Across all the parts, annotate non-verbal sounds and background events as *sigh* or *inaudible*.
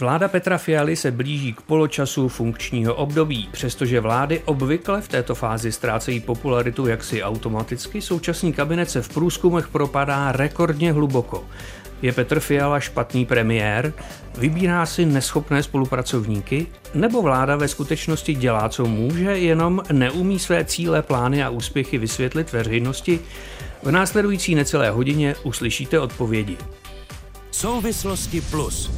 Vláda Petra Fialy se blíží k poločasu funkčního období. Přestože vlády obvykle v této fázi ztrácejí popularitu jaksi automaticky, současný kabinet se v průzkumech propadá rekordně hluboko. Je Petr Fiala špatný premiér? Vybírá si neschopné spolupracovníky? Nebo vláda ve skutečnosti dělá, co může, jenom neumí své cíle, plány a úspěchy vysvětlit veřejnosti? V následující necelé hodině uslyšíte odpovědi. Souvislosti plus.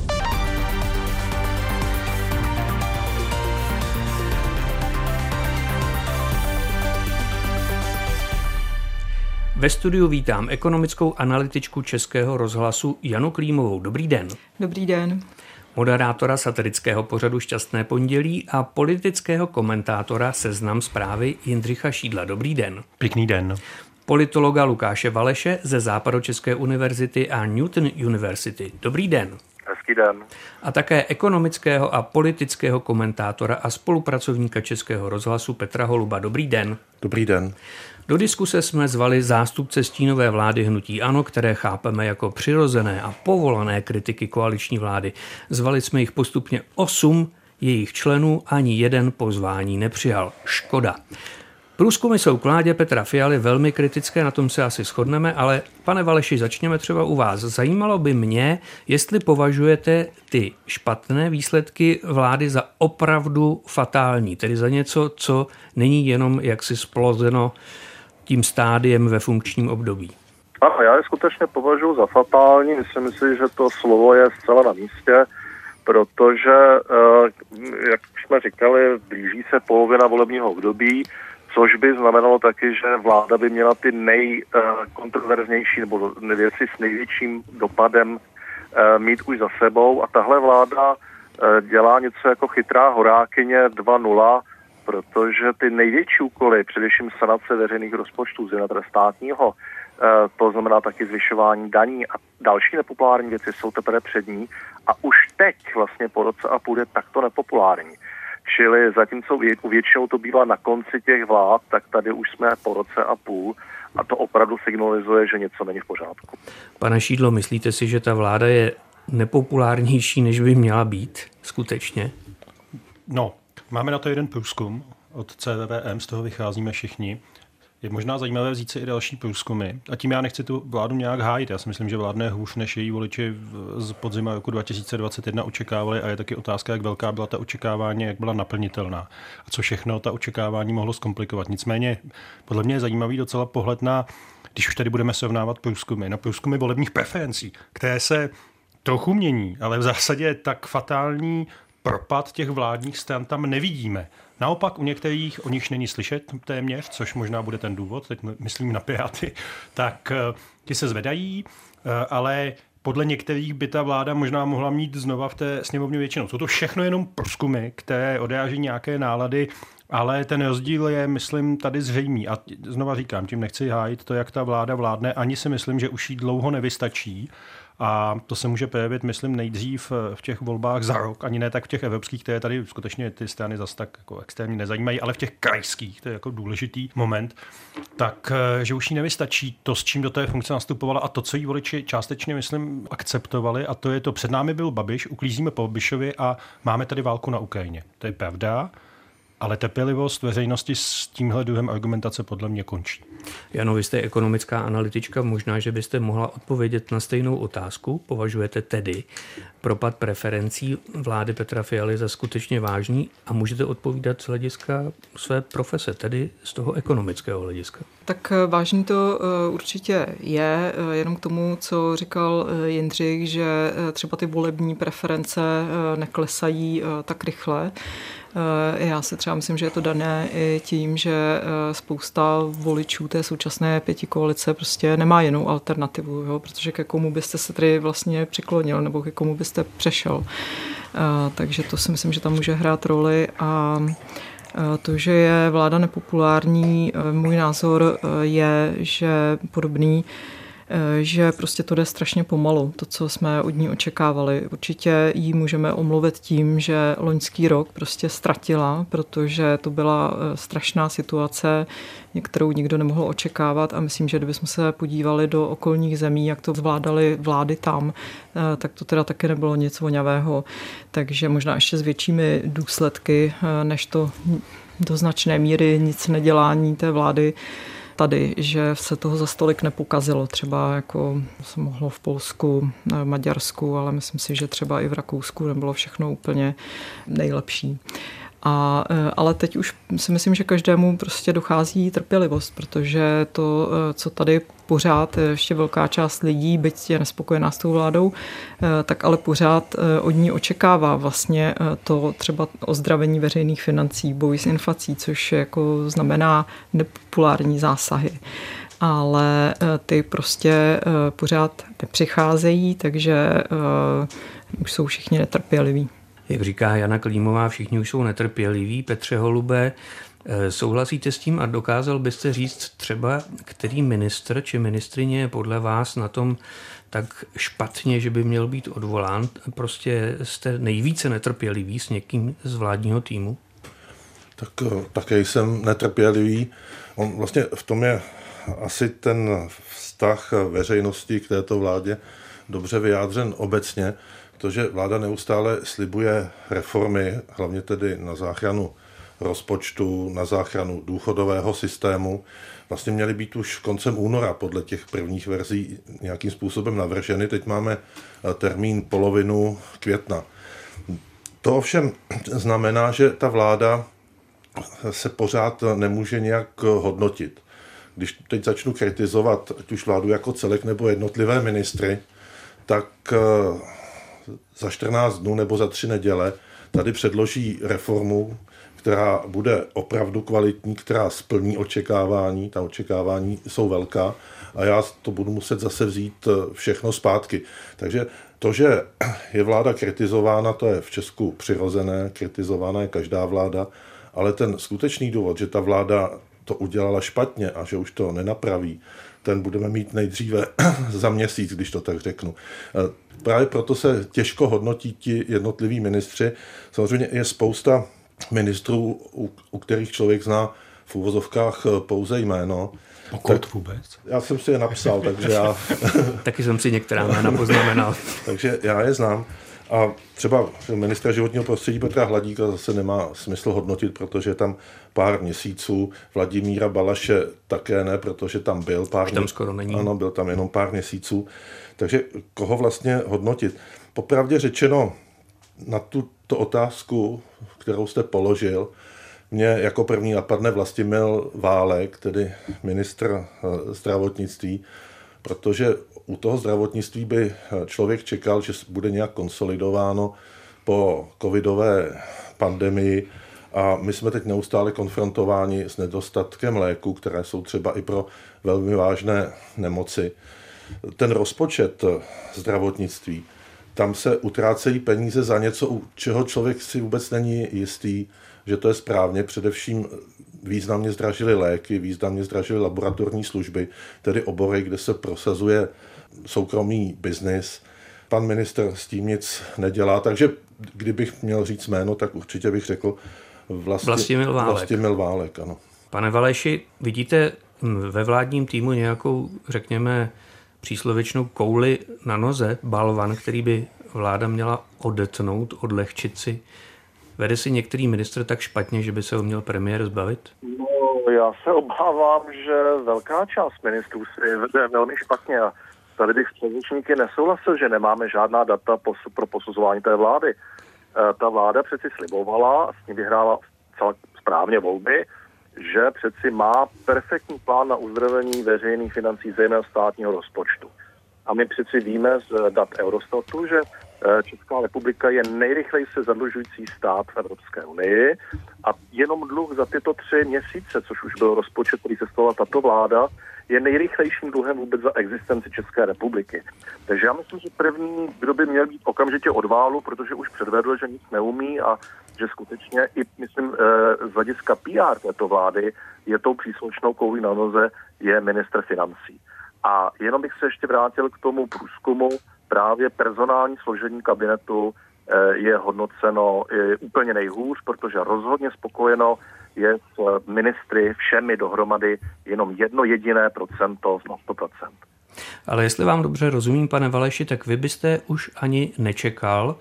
Ve studiu vítám ekonomickou analytičku Českého rozhlasu Janu Klímovou. Dobrý den. Dobrý den. Moderátora satirického pořadu Šťastné pondělí a politického komentátora Seznam zprávy Jindřicha Šídla. Dobrý den. Pěkný den. Politologa Lukáše Valeše ze Západočeské univerzity a Newton University. Dobrý den. Hezký den. A také ekonomického a politického komentátora a spolupracovníka Českého rozhlasu Petra Holuba. Dobrý den. Dobrý den. Do diskuse jsme zvali zástupce stínové vlády Hnutí Ano, které chápeme jako přirozené a povolané kritiky koaliční vlády. Zvali jsme jich postupně osm, jejich členů ani jeden pozvání nepřijal. Škoda. Průzkumy jsou k vládě Petra Fialy velmi kritické, na tom se asi shodneme, ale pane Valeši, začněme třeba u vás. Zajímalo by mě, jestli považujete ty špatné výsledky vlády za opravdu fatální, tedy za něco, co není jenom jaksi splozeno tím stádiem ve funkčním období? Ano, já je skutečně považuji za fatální. Myslím si, že to slovo je zcela na místě, protože, eh, jak jsme říkali, blíží se polovina volebního období, což by znamenalo taky, že vláda by měla ty nejkontroverznější nebo věci s největším dopadem eh, mít už za sebou. A tahle vláda eh, dělá něco jako chytrá horákyně 2.0, protože ty největší úkoly, především sanace veřejných rozpočtů, zejména státního, eh, to znamená taky zvyšování daní a další nepopulární věci jsou teprve před ní a už teď vlastně po roce a půl je takto nepopulární. Čili zatímco u většinou to bývá na konci těch vlád, tak tady už jsme po roce a půl a to opravdu signalizuje, že něco není v pořádku. Pane Šídlo, myslíte si, že ta vláda je nepopulárnější, než by měla být skutečně? No, Máme na to jeden průzkum od CVVM, z toho vycházíme všichni. Je možná zajímavé vzít si i další průzkumy. A tím já nechci tu vládu nějak hájit. Já si myslím, že vládne hůř, než její voliči z podzima roku 2021 očekávali. A je taky otázka, jak velká byla ta očekávání, jak byla naplnitelná. A co všechno ta očekávání mohlo zkomplikovat. Nicméně, podle mě je zajímavý docela pohled na, když už tady budeme srovnávat průzkumy, na průzkumy volebních preferencí, které se trochu mění, ale v zásadě tak fatální propad těch vládních stran tam nevidíme. Naopak u některých o nich není slyšet téměř, což možná bude ten důvod, teď myslím na Piráty, *laughs* tak eh, ti se zvedají, eh, ale podle některých by ta vláda možná mohla mít znova v té sněmovně většinou. Jsou to všechno jenom průzkumy, které odráží nějaké nálady, ale ten rozdíl je, myslím, tady zřejmý. A znova říkám, tím nechci hájit to, jak ta vláda vládne, ani si myslím, že už jí dlouho nevystačí. A to se může projevit, myslím, nejdřív v těch volbách za rok, ani ne tak v těch evropských, které tady skutečně ty strany zase tak jako extrémně nezajímají, ale v těch krajských, to je jako důležitý moment, tak eh, že už jí nevystačí to, s čím do té funkce nastupovala a to, co jí voliči částečně, myslím, akceptovali, a to je to, před námi byl Babiš, uklízíme po Babišovi a máme tady válku na Ukrajině. To je pravda. Ale trpělivost veřejnosti s tímhle druhem argumentace podle mě končí. Jano, vy jste ekonomická analytička, možná, že byste mohla odpovědět na stejnou otázku. Považujete tedy propad preferencí vlády Petra Fialy za skutečně vážný a můžete odpovídat z hlediska své profese, tedy z toho ekonomického hlediska? Tak eh, vážný to eh, určitě je, eh, jenom k tomu, co říkal Jindřich, že třeba ty volební preference neklesají tak rychle. Já si třeba myslím, že je to dané i tím, že spousta voličů té současné pěti koalice prostě nemá jinou alternativu, jo? protože ke komu byste se tedy vlastně přiklonil nebo ke komu byste přešel. Takže to si myslím, že tam může hrát roli a to, že je vláda nepopulární, můj názor je, že podobný že prostě to jde strašně pomalu, to, co jsme od ní očekávali. Určitě jí můžeme omluvit tím, že loňský rok prostě ztratila, protože to byla strašná situace, kterou nikdo nemohl očekávat a myslím, že kdybychom se podívali do okolních zemí, jak to zvládali vlády tam, tak to teda taky nebylo nic voňavého. Takže možná ještě s většími důsledky, než to do značné míry nic nedělání té vlády tady, že se toho za stolik nepokazilo. Třeba jako se mohlo v Polsku, v Maďarsku, ale myslím si, že třeba i v Rakousku nebylo všechno úplně nejlepší. A, e, ale teď už si myslím, že každému prostě dochází trpělivost, protože to, e, co tady pořád ještě velká část lidí, byť je nespokojená s tou vládou, e, tak ale pořád od ní očekává vlastně to třeba ozdravení veřejných financí, boj s inflací, což jako znamená nepopulární zásahy ale ty prostě pořád nepřicházejí, takže už jsou všichni netrpěliví. Jak říká Jana Klímová, všichni už jsou netrpěliví. Petře Holubé, eh, souhlasíte s tím a dokázal byste říct třeba, který ministr či ministrině je podle vás na tom tak špatně, že by měl být odvolán? Prostě jste nejvíce netrpělivý s někým z vládního týmu? Tak eh, také jsem netrpělivý. On vlastně v tom je asi ten vztah veřejnosti k této vládě dobře vyjádřen obecně to, že vláda neustále slibuje reformy, hlavně tedy na záchranu rozpočtu, na záchranu důchodového systému, vlastně měly být už koncem února podle těch prvních verzí nějakým způsobem navrženy. Teď máme eh, termín polovinu května. To ovšem znamená, že ta vláda se pořád nemůže nějak hodnotit. Když teď začnu kritizovat ať už vládu jako celek nebo jednotlivé ministry, tak eh, za 14 dnů nebo za tři neděle tady předloží reformu, která bude opravdu kvalitní, která splní očekávání. Ta očekávání jsou velká a já to budu muset zase vzít eh, všechno zpátky. Takže to, že je vláda kritizována, to je v Česku přirozené, kritizována je každá vláda, ale ten skutečný důvod, že ta vláda to udělala špatně a že už to nenapraví, ten budeme mít nejdříve *clears throat* za měsíc, když to tak řeknu. E, právě proto se těžko hodnotí ti jednotliví ministři. Samozřejmě je spousta ministrů, u, u kterých člověk zná v úvozovkách e, pouze jméno. Pokud tak, vůbec? Já jsem si je napsal, takže já... *laughs* Taky jsem si některá jména poznamenal. *laughs* takže já je znám. A třeba ministra životního prostředí Petra Hladíka zase nemá smysl hodnotit, protože tam pár měsíců. Vladimíra Balaše také ne, protože tam byl pár tam skoro není. Ano, byl tam jenom pár měsíců. Takže koho vlastně hodnotit? Popravdě řečeno, na tuto otázku, kterou jste položil, mě jako první napadne Vlastimil Válek, tedy ministr eh, zdravotnictví, protože u toho zdravotnictví by člověk čekal, že bude nějak konsolidováno po covidové pandemii a my jsme teď neustále konfrontováni s nedostatkem léků, které jsou třeba i pro velmi vážné nemoci. Ten rozpočet zdravotnictví, tam se utrácejí peníze za něco, u čeho člověk si vůbec není jistý, že to je správně. Především významně zdražily léky, významně zdražily laboratorní služby, tedy obory, kde se prosazuje soukromý biznis. Pan minister s tím nic nedělá, takže kdybych měl říct jméno, tak určitě bych řekl Vlasti, Vlastimil Válek. Vlastimil Válek, ano. Pane Valeši, vidíte ve vládním týmu nějakou, řekněme, příslovičnou kouli na noze, balvan, který by vláda měla odetnout, odlehčit si? Vede si některý ministr tak špatně, že by se ho měl premiér zbavit? No, já se obávám, že velká část ministrů si vede velmi špatně a tady bych s předřečníky nesouhlasil, že nemáme žádná data pro posuzování té vlády. E, ta vláda přeci slibovala, s ní vyhrála celá správně volby, že přeci má perfektní plán na uzdravení veřejných financí, zejména státního rozpočtu. A my přeci víme z dat Eurostatu, že Česká republika je nejrychleji se zadlužující stát v Evropské unii a jenom dluh za tyto tři měsíce, což už byl rozpočet, který se tato vláda, je nejrychlejším dluhem vůbec za existenci České republiky. Takže já myslím, že první, kdo by měl být okamžitě odválu, protože už předvedl, že nic neumí a že skutečně i, myslím, eh, z hlediska PR této vlády je tou příslušnou koulí na noze je minister financí. A jenom bych se ještě vrátil k tomu průzkumu. Právě personální složení kabinetu je hodnoceno úplně nejhůř, protože rozhodně spokojeno je s ministry všemi dohromady jenom jedno jediné procento z 100%. Ale jestli vám dobře rozumím, pane Valeši, tak vy byste už ani nečekal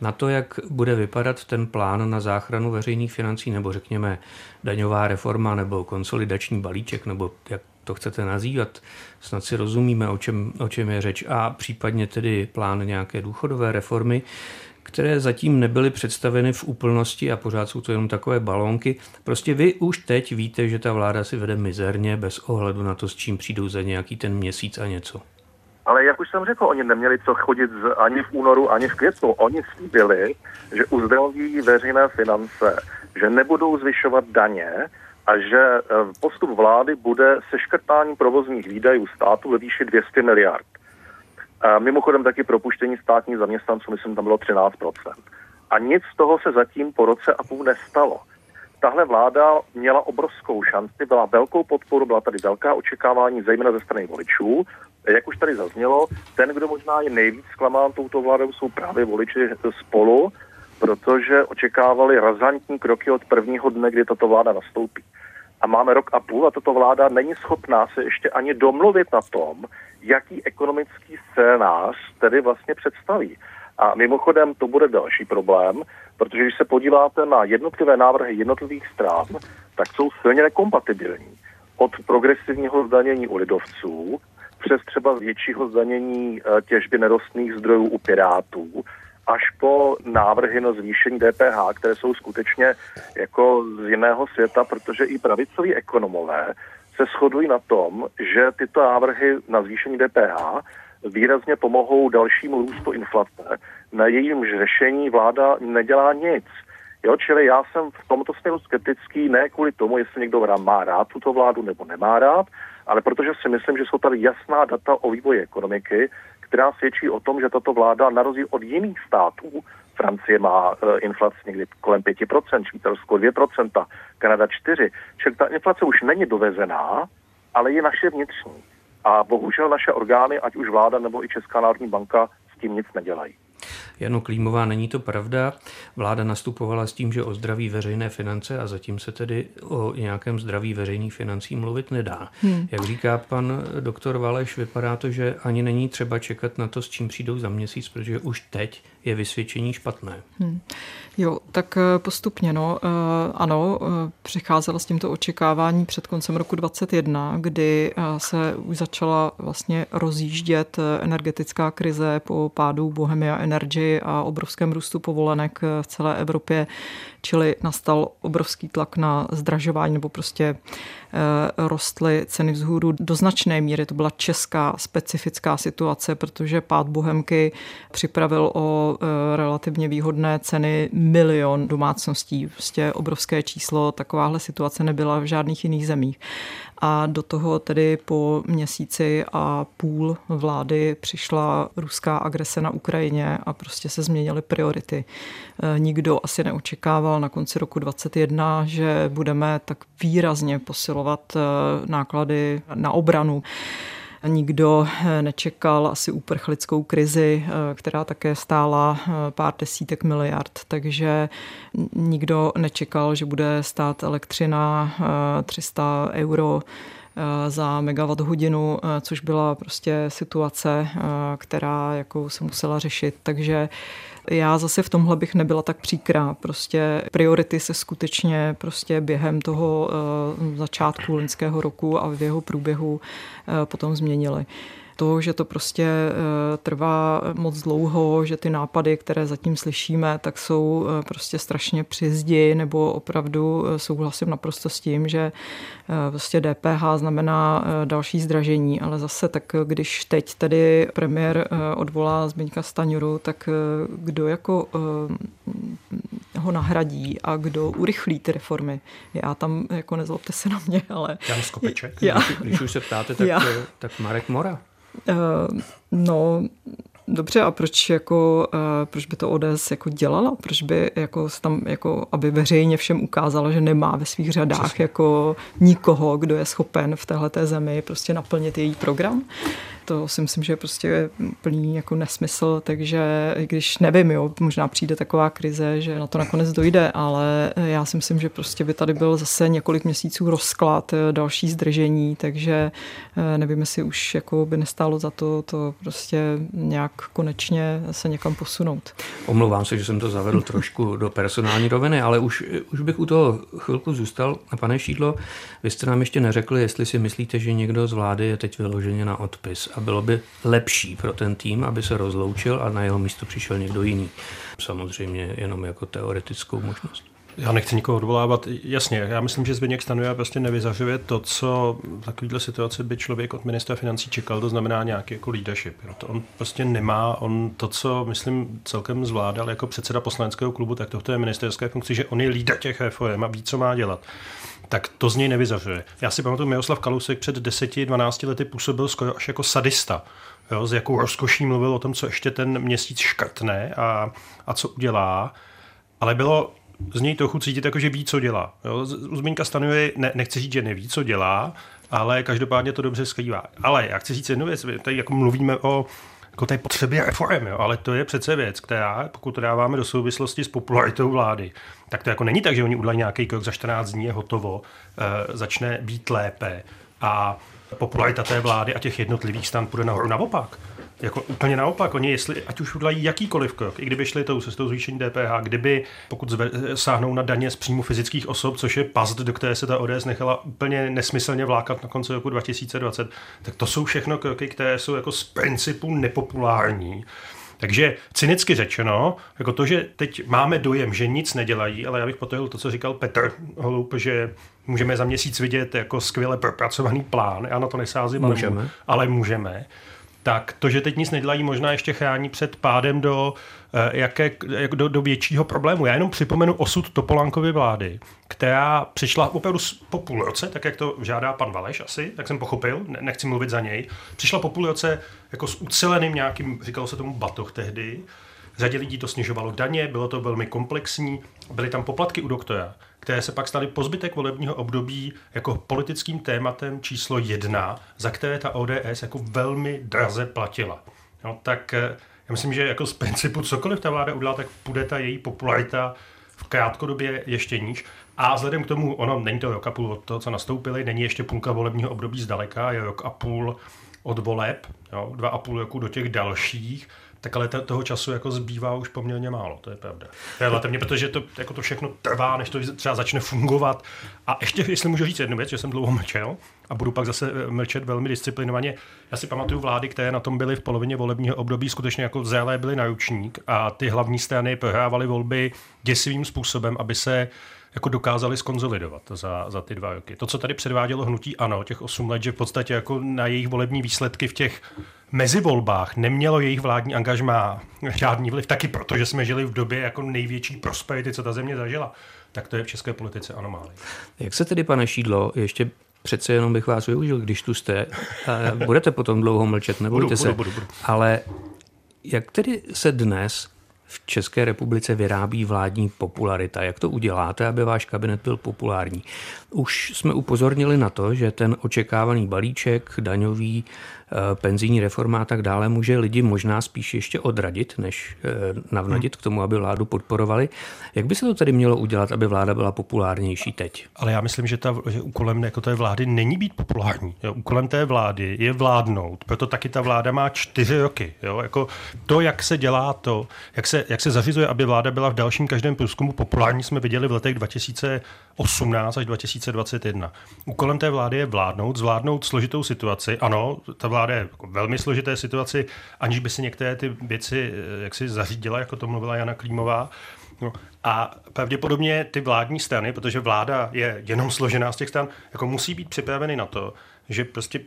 na to, jak bude vypadat ten plán na záchranu veřejných financí, nebo řekněme daňová reforma, nebo konsolidační balíček, nebo jak to chcete nazývat, snad si rozumíme, o čem, o čem je řeč, a případně tedy plán nějaké důchodové reformy, které zatím nebyly představeny v úplnosti a pořád jsou to jenom takové balónky. Prostě vy už teď víte, že ta vláda si vede mizerně bez ohledu na to, s čím přijdou za nějaký ten měsíc a něco. Ale jak už jsem řekl, oni neměli co chodit z, ani v únoru, ani v květnu. Oni slíbili, že uzdraví veřejné finance, že nebudou zvyšovat daně a že e, postup vlády bude seškrtání provozních výdajů státu ve výši 200 miliard. A mimochodem taky propuštění státních zaměstnanců, myslím, tam bylo 13%. A nic z toho se zatím po roce a půl nestalo. Tahle vláda měla obrovskou šanci, byla velkou podporu, byla tady velká očekávání, zejména ze strany voličů. Jak už tady zaznělo, ten, kdo možná je nejvíc zklamán touto vládou, jsou právě voliči spolu, protože očekávali razantní kroky od prvního dne, kdy tato vláda nastoupí. A máme rok a půl a tato vláda není schopná se ještě ani domluvit na tom, jaký ekonomický scénář tedy vlastně představí. A mimochodem to bude další problém, protože když se podíváte na jednotlivé návrhy jednotlivých stran, tak jsou silně nekompatibilní. Od progresivního zdanění u lidovců přes třeba většího zdanění eh, těžby nerostných zdrojů u pirátů, až po návrhy na zvýšení DPH, které jsou skutečně jako z jiného světa, protože i pravicoví ekonomové se shodují na tom, že tyto návrhy na zvýšení DPH výrazně pomohou dalšímu růstu inflace. Na jejímž řešení vláda nedělá nic. Jo, čili já jsem v tomto směru skeptický ne kvůli tomu, jestli někdo má rád tuto vládu nebo nemá rád, ale protože si myslím, že jsou tady jasná data o vývoji ekonomiky, která svědčí o tom, že tato vláda na rozdíl od jiných států, Francie má uh, inflaci někdy kolem 5%, Švýcarsko 2%, Kanada 4%, čili ta inflace už není dovezená, ale je naše vnitřní. A bohužel naše orgány, ať už vláda nebo i Česká národní banka, s tím nic nedělají. Jano Klímová, není to pravda. Vláda nastupovala s tím, že o zdraví veřejné finance a zatím se tedy o nějakém zdraví veřejných financí mluvit nedá. Hmm. Jak říká pan doktor Valeš, vypadá to, že ani není třeba čekat na to, s čím přijdou za měsíc, protože už teď je vysvědčení špatné. Hmm. Jo, tak eh, postupně, no. Eh, ano, eh, přicházela s tímto očekávání před koncem roku 2021, kdy se už začala vlastně rozjíždět energetická krize po pádu Bohemia Energy a obrovském růstu povolenek v celé Evropě, čili nastal obrovský tlak na zdražování nebo prostě rostly ceny vzhůru do značné míry. To byla česká specifická situace, protože pád Bohemky připravil o relativně výhodné ceny milion domácností. Prostě obrovské číslo, takováhle situace nebyla v žádných jiných zemích. A do toho tedy po měsíci a půl vlády přišla ruská agrese na Ukrajině a prostě se změnily priority. E, nikdo asi neočekával na konci roku 2021, že budeme tak výrazně posilovat e, náklady na obranu. Nikdo eh, nečekal asi uprchlickou krizi, eh, která také stála eh, pár desítek miliard, takže nikdo nečekal, že bude stát elektřina 300 euro za megawatt hodinu, což byla prostě situace, která jako se musela řešit. Takže já zase v tomhle bych nebyla tak příkrá. Prostě priority se skutečně prostě během toho uh, začátku loňského roku a v jeho průběhu uh, potom změnily to, že to prostě eh, trvá moc dlouho, že ty nápady, které zatím slyšíme, tak jsou prostě strašně při zdi, nebo opravdu souhlasím naprosto s tím, že prostě DPH znamená další zdražení, ale zase tak, když teď tedy premiér odvolá Zbyňka Staňuru, tak kdo jako eh, ho nahradí a kdo urychlí ty reformy. Já tam, jako nezlobte se na mě, ale... Jan Skopeček? *laughs* Já, když už se ptáte, tak, já, tak Marek Mora. Uh, no, dobře, a proč, jako, proč by to ODS jako dělala? Proč by jako tam, jako, aby veřejně všem ukázala, že nemá ve svých řadách Přesně. jako nikoho, kdo je schopen v téhle zemi prostě naplnit její program? to si myslím, že je prostě plný jako nesmysl, takže když nevím, jo, možná přijde taková krize, že na to nakonec dojde, ale já si myslím, že prostě by tady byl zase několik měsíců rozklad, další zdržení, takže eh, nevím, jestli už jako by nestálo za to to prostě nějak konečně se někam posunout. Omlouvám se, že jsem to zavedl trošku do personální roviny, ale už, už bych u toho chvilku zůstal. Pane Šídlo, vy jste nám ještě neřekli, jestli si myslíte, že někdo z vlády je teď vyloženě na odpis a bylo by lepší pro ten tým, aby se rozloučil a na jeho místo přišel někdo jiný. Samozřejmě jenom jako teoretickou možnost. Já nechci nikoho odvolávat. Jasně, já myslím, že Zbigněk Stanuje prostě nevyzařuje to, co v takovéhle situaci by člověk od ministra financí čekal, to znamená nějaký jako leadership. To on prostě nemá, on to, co myslím celkem zvládal jako předseda poslaneckého klubu, tak to je ministerské funkci, že on je lídr těch reform a ví, co má dělat tak to z něj nevyzařuje. Já si pamatuju, Miroslav Kalousek před 10-12 lety působil skoro až jako sadista. Jo, s jakou rozkoší mluvil o tom, co ještě ten měsíc škrtne a, a co udělá. Ale bylo z něj trochu cítit, jako, že ví, co dělá. Jo, Zmínka stanuje, ne, nechci říct, že neví, co dělá, ale každopádně to dobře skrývá. Ale já chci říct jednu věc, tady jako mluvíme o jako té potřebě reform, jo, ale to je přece věc, která, pokud to dáváme do souvislosti s popularitou vlády, tak to jako není tak, že oni udělají nějaký krok za 14 dní je hotovo, e, začne být lépe a popularita té vlády a těch jednotlivých stan půjde nahoru naopak. Jako úplně naopak, oni jestli, ať už udělají jakýkoliv krok, i kdyby šli tou cestou zvýšení DPH, kdyby, pokud zve, sáhnou na daně z příjmu fyzických osob, což je past, do které se ta ODS nechala úplně nesmyslně vlákat na konci roku 2020, tak to jsou všechno kroky, které jsou jako z principu nepopulární. Takže cynicky řečeno, jako to, že teď máme dojem, že nic nedělají, ale já bych potrhl to, co říkal Petr Holup, že můžeme za měsíc vidět jako skvěle propracovaný plán, já na to nesázím, můžeme. ale můžeme tak to, že teď nic nedělají, možná ještě chrání před pádem do, eh, jaké, do, do většího problému. Já jenom připomenu osud Topolánkovy vlády, která přišla opravdu po půl roce, tak jak to žádá pan Valeš asi, tak jsem pochopil, nechci mluvit za něj. Přišla po půl roce jako s uceleným nějakým, říkalo se tomu batoh tehdy, Řadě lidí to snižovalo daně, bylo to velmi komplexní, byly tam poplatky u doktora které se pak staly po zbytek volebního období jako politickým tématem číslo jedna, za které ta ODS jako velmi draze platila. No, tak eh, já myslím, že jako z principu cokoliv ta vláda udělá, tak půjde ta její popularita v krátkodobě ještě níž. A vzhledem k tomu, ono není to rok a půl od toho, co nastoupili, není ještě půlka volebního období zdaleka, je rok a půl od voleb, jo, dva a půl roku do těch dalších, tak ale toho času jako zbývá už poměrně málo, to je pravda. Relativně, protože to, jako to všechno trvá, než to třeba začne fungovat. A ještě, jestli můžu říct jednu věc, že jsem dlouho mlčel a budu pak zase eh, mlčet velmi disciplinovaně. Já si pamatuju vlády, které na tom byly v polovině volebního období, skutečně jako zélé byly na ručník a ty hlavní strany prohrávaly volby děsivým způsobem, aby se jako dokázali skonzolidovat za, za ty dva roky. To, co tady předvádělo hnutí ANO, těch 8 let, že v podstatě jako na jejich volební výsledky v těch mezivolbách nemělo jejich vládní angažmá žádný vliv, taky proto, že jsme žili v době jako největší prosperity, co ta země zažila, tak to je v české politice anomálie. Jak se tedy, pane Šídlo, ještě přece jenom bych vás využil, když tu jste. Budete potom dlouho mlčet, nebojte budu, se. Budu, budu, budu. Ale jak tedy se dnes v České republice vyrábí vládní popularita. Jak to uděláte, aby váš kabinet byl populární? Už jsme upozornili na to, že ten očekávaný balíček daňový penzijní reforma a tak dále může lidi možná spíš ještě odradit, než eh, navnadit k tomu, aby vládu podporovali. Jak by se to tedy mělo udělat, aby vláda byla populárnější teď? Ale já myslím, že, ta, že úkolem jako té vlády není být populární. Jo? Úkolem té vlády je vládnout. Proto taky ta vláda má čtyři roky. Jo? Jako to, jak se dělá to, jak se, jak se zařizuje, aby vláda byla v dalším každém průzkumu populární, jsme viděli v letech 2018 až 2021. Úkolem té vlády je vládnout, zvládnout složitou situaci. Ano, ta vláda je jako velmi složité situaci, aniž by si některé ty věci eh, jak si zařídila, jako to mluvila Jana Klímová. No, a pravděpodobně ty vládní strany, protože vláda je jenom složená z těch stran, jako musí být připraveny na to, že prostě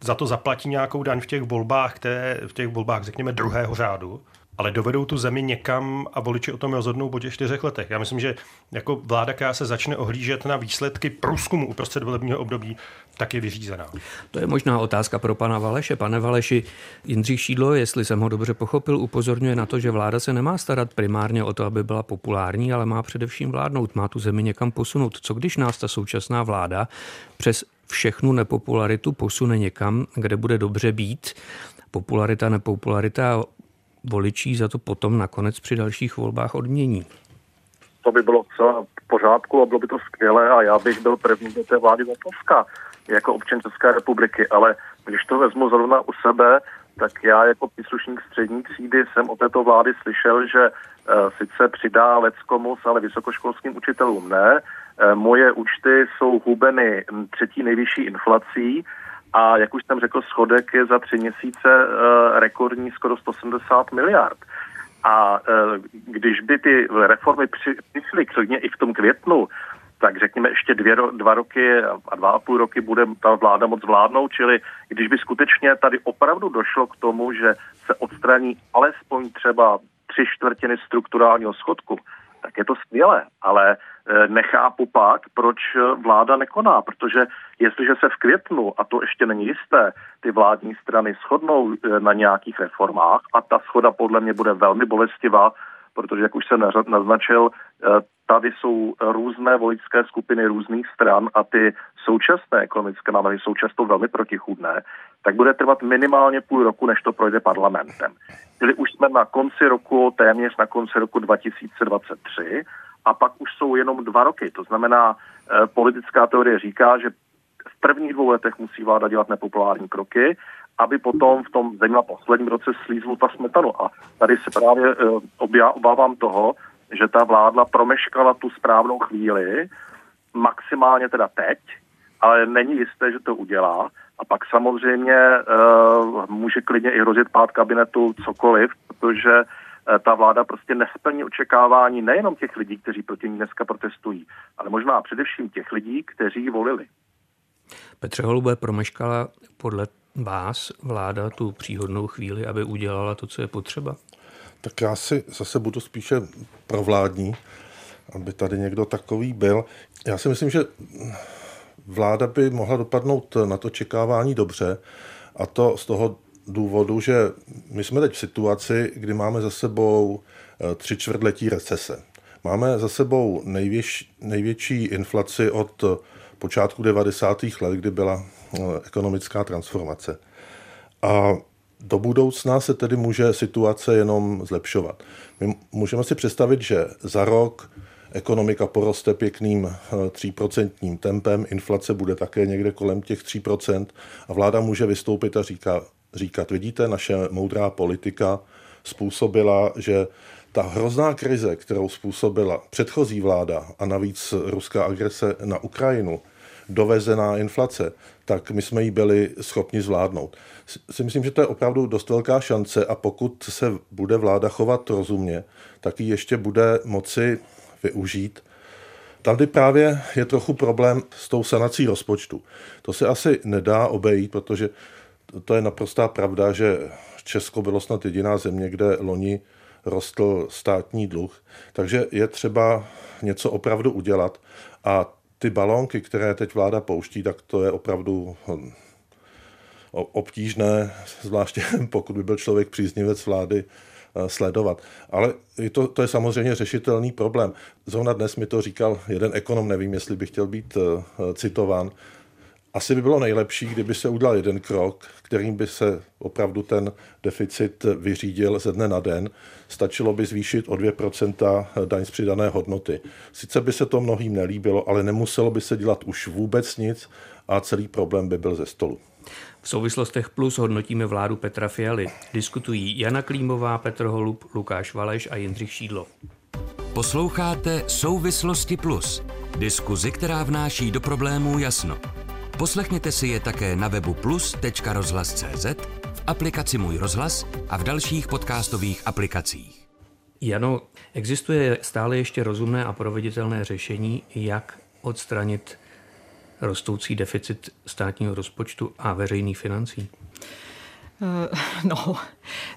za to zaplatí nějakou daň v těch volbách, které v těch volbách, řekněme, druhého řádu, ale dovedou tu zemi někam a voliči o tom rozhodnou po těch čtyřech letech. Já myslím, že jako vláda, která se začne ohlížet na výsledky průzkumu uprostřed volebního období, tak je vyřízená. To je možná otázka pro pana Valeše. Pane Valeši, Jindřich Šídlo, jestli jsem ho dobře pochopil, upozorňuje na to, že vláda se nemá starat primárně o to, aby byla populární, ale má především vládnout, má tu zemi někam posunout. Co když nás ta současná vláda přes všechnu nepopularitu posune někam, kde bude dobře být? Popularita, nepopularita voličí za to potom nakonec při dalších volbách odmění. To by bylo celá v pořádku a bylo by to skvělé a já bych byl první do té vlády Vatovska jako občan České republiky, ale když to vezmu zrovna u sebe, tak já jako příslušník střední třídy jsem o této vlády slyšel, že uh, sice přidá leckomus, ale vysokoškolským učitelům ne. Uh, moje účty jsou hubeny třetí nejvyšší inflací a jak už jsem řekl, schodek je za tři měsíce uh, rekordní skoro 170 miliard. A když by ty reformy přišly klidně i v tom květnu, tak řekněme ještě dvě, dva roky a dva a půl roky bude ta vláda moc vládnout, čili když by skutečně tady opravdu došlo k tomu, že se odstraní alespoň třeba tři čtvrtiny strukturálního schodku, tak je to skvělé, ale e, nechápu pak, proč vláda nekoná, protože jestliže se v květnu, a to ještě není jisté, ty vládní strany shodnou e, na nějakých reformách a ta schoda podle mě bude velmi bolestivá, protože, jak už jsem naznačil, eh, tady jsou různé voličské skupiny různých stran a ty současné ekonomické návrhy jsou často velmi protichůdné, tak bude trvat minimálně půl roku, než to projde parlamentem. Čili už jsme na konci roku, téměř na konci roku 2023 a pak už jsou jenom dva roky. To znamená, eh, politická teorie říká, že v prvních dvou letech musí vláda dělat nepopulární kroky aby potom v tom zejména posledním roce slízl ta smetanu. A tady se právě uh, obávám toho, že ta vládla promeškala tu správnou chvíli, maximálně teda teď, ale není jisté, že to udělá. A pak samozřejmě uh, může klidně i hrozit pád kabinetu cokoliv, protože ta vláda prostě nesplní očekávání nejenom těch lidí, kteří proti ní dneska protestují, ale možná především těch lidí, kteří ji volili. Petře Holubé promeškala podle vás vláda tu příhodnou chvíli, aby udělala to, co je potřeba? Tak já si zase budu spíše provládní, aby tady někdo takový byl. Já si myslím, že vláda by mohla dopadnout na to čekávání dobře a to z toho důvodu, že my jsme teď v situaci, kdy máme za sebou eh, tři čtvrtletí recese. Máme za sebou největší, největší inflaci od počátku 90. let, kdy byla eh, ekonomická transformace. A do budoucna se tedy může situace jenom zlepšovat. My můžeme si představit, že za rok ekonomika poroste pěkným 3% eh, tempem, inflace bude také někde kolem těch 3% a vláda může vystoupit a říká, říkat, vidíte, naše moudrá politika způsobila, že ta hrozná krize, kterou způsobila předchozí vláda a navíc ruská agrese na Ukrajinu, dovezená inflace, tak my jsme ji byli schopni zvládnout. Si myslím, že to je opravdu dost velká šance a pokud se bude vláda chovat rozumně, tak ji ještě bude moci využít. Tady právě je trochu problém s tou sanací rozpočtu. To se asi nedá obejít, protože to je naprostá pravda, že Česko bylo snad jediná země, kde loni rostl státní dluh. Takže je třeba něco opravdu udělat. A ty balónky, které teď vláda pouští, tak to je opravdu hm, obtížné, zvláště *laughs* pokud by byl člověk příznivec vlády, eh, sledovat. Ale to, to je samozřejmě řešitelný problém. Zrovna dnes mi to říkal jeden ekonom, nevím, jestli by chtěl být eh, citován, asi by bylo nejlepší, kdyby se udělal jeden krok, kterým by se opravdu ten deficit vyřídil ze dne na den. Stačilo by zvýšit o 2% daň z přidané hodnoty. Sice by se to mnohým nelíbilo, ale nemuselo by se dělat už vůbec nic a celý problém by byl ze stolu. V souvislostech plus hodnotíme vládu Petra Fialy. Diskutují Jana Klímová, Petr Holub, Lukáš Valeš a Jindřich Šídlo. Posloucháte Souvislosti plus. Diskuzi, která vnáší do problémů jasno. Poslechněte si je také na webu plus.rozhlas.cz, v aplikaci Můj rozhlas a v dalších podcastových aplikacích. Jano, existuje stále ještě rozumné a proveditelné řešení, jak odstranit rostoucí deficit státního rozpočtu a veřejných financí? Eh, *laughs* no,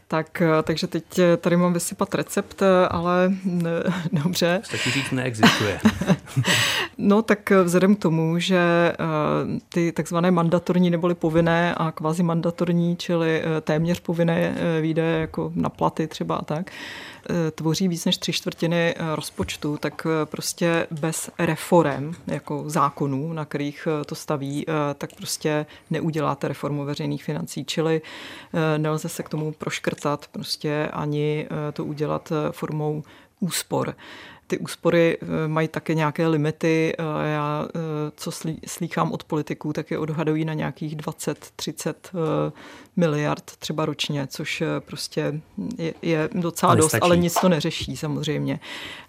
tak, takže teď tady mám vysypat recept, ale *laughs* dobře. Stačí říct, neexistuje. *laughs* no, tak vzhledem k tomu, že ty takzvané mandatorní neboli povinné a kvazi mandatorní, čili téměř povinné výdaje jako na platy třeba a tak, Eh, tvoří víc než tři čtvrtiny eh, rozpočtu, tak eh, prostě bez reform, jako zákonů, na kterých to staví, tak prostě neuděláte reformu veřejných financí. Čili nelze se k tomu proškrtat prostě ani to udělat formou úspor ty úspory mají také nějaké limity. Já, co slýchám od politiků, tak je odhadují na nějakých 20-30 miliard třeba ročně, což eh, prostě je, je docela dost, ale nic to neřeší samozřejmě.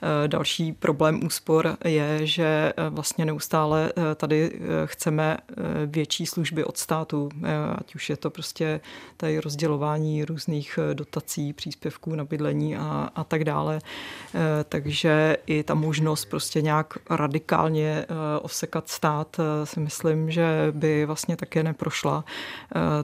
Eh, další problém úspor je, že eh, vlastně neustále tady chceme větší služby od státu, ať už je to prostě tady rozdělování různých dotací, příspěvků na bydlení a, a tak dále. Takže i ta možnost prostě nějak radikálně osekat stát si myslím, že by vlastně také neprošla.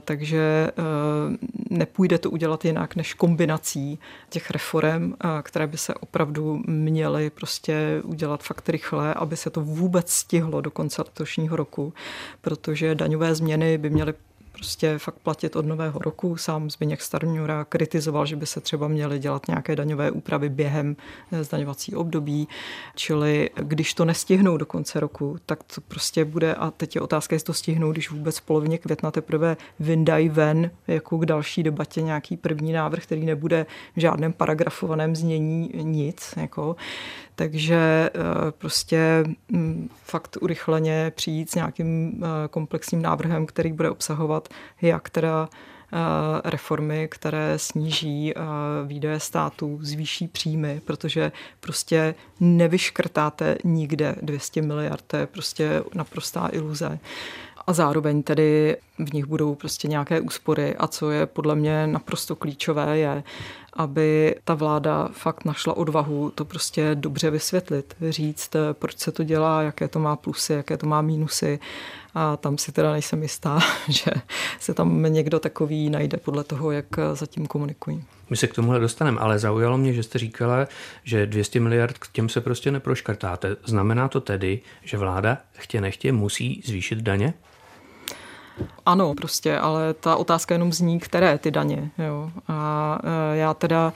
Takže Eh, nepůjde to udělat jinak než kombinací těch reform, eh, které by se opravdu měly prostě udělat fakt rychle, aby se to vůbec stihlo do konce letošního roku, protože daňové změny by měly prostě fakt platit od nového roku. Sám Zbigněk Starňura kritizoval, že by se třeba měly dělat nějaké daňové úpravy během eh, zdaňovací období, čili když to nestihnou do konce roku, tak to prostě bude, a teď je otázka, jestli to stihnou, když vůbec v polovině května teprve vyndají ven jako k další debatě nějaký první návrh, který nebude v žádném paragrafovaném znění nic, jako, takže eh, prostě mm, fakt urychleně přijít s nějakým eh, komplexním návrhem, který bude obsahovat jak teda eh, reformy, které sníží výdaje státu, zvýší příjmy, protože prostě nevyškrtáte nikde 200 miliard, to je prostě naprostá iluze a zároveň tedy v nich budou prostě nějaké úspory a co je podle mě naprosto klíčové je, aby ta vláda fakt našla odvahu to prostě dobře vysvětlit, říct, proč se to dělá, jaké to má plusy, jaké to má mínusy a tam si teda nejsem jistá, *laughs* že se tam někdo takový najde podle toho, jak zatím komunikují. My se k tomuhle dostaneme, ale zaujalo mě, že jste říkala, že 200 miliard k těm se prostě neproškrtáte. Znamená to tedy, že vláda chtě nechtě musí zvýšit daně? Ano, prostě, ale ta otázka jenom zní, které ty daně. Jo. A e, já teda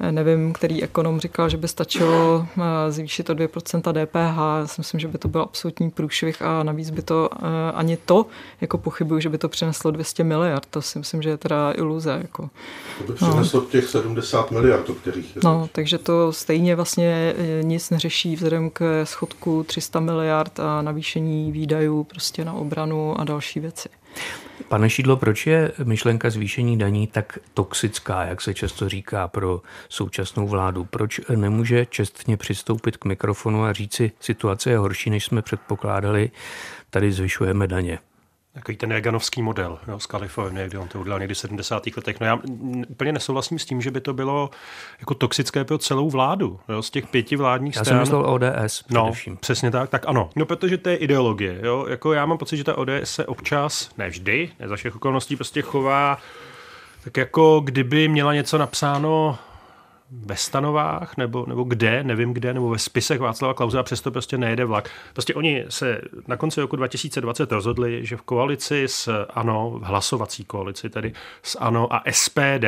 e, nevím, který ekonom říkal, že by stačilo e, zvýšit o 2% DPH. Já si myslím, že by to byl absolutní průšvih a navíc by to ani to, jako pochybuju, že by to přineslo 200 miliard. To si myslím, že je teda iluze. Jako. To by přineslo no. těch 70 miliard, o kterých je No, takže to stejně vlastně nic neřeší vzhledem k schodku 300 miliard a navýšení výdajů prostě na obranu a další věci. Pane Šídlo, proč je myšlenka zvýšení daní tak toxická, jak se často říká pro současnou vládu? Proč nemůže čestně přistoupit k mikrofonu a říci, situace je horší, než jsme předpokládali, tady zvyšujeme daně? Takový ten Reaganovský model jo, z Kalifornie, kde on to udělal někdy v 70. letech. No já úplně nesouhlasím s tím, že by to bylo jako toxické pro celou vládu. Jo, z těch pěti vládních já stran. Já jsem myslel ODS No, přesně tak. Tak ano. No, protože to je ideologie. Jo. Jako já mám pocit, že ta ODS se občas, ne vždy, ne za všech okolností, prostě chová tak jako kdyby měla něco napsáno ve stanovách nebo, nebo kde, nevím kde, nebo ve spisech Václava Klauze a přesto prostě nejede vlak. Prostě oni se na konci roku 2020 rozhodli, že v koalici s ANO, v hlasovací koalici tedy s ANO a SPD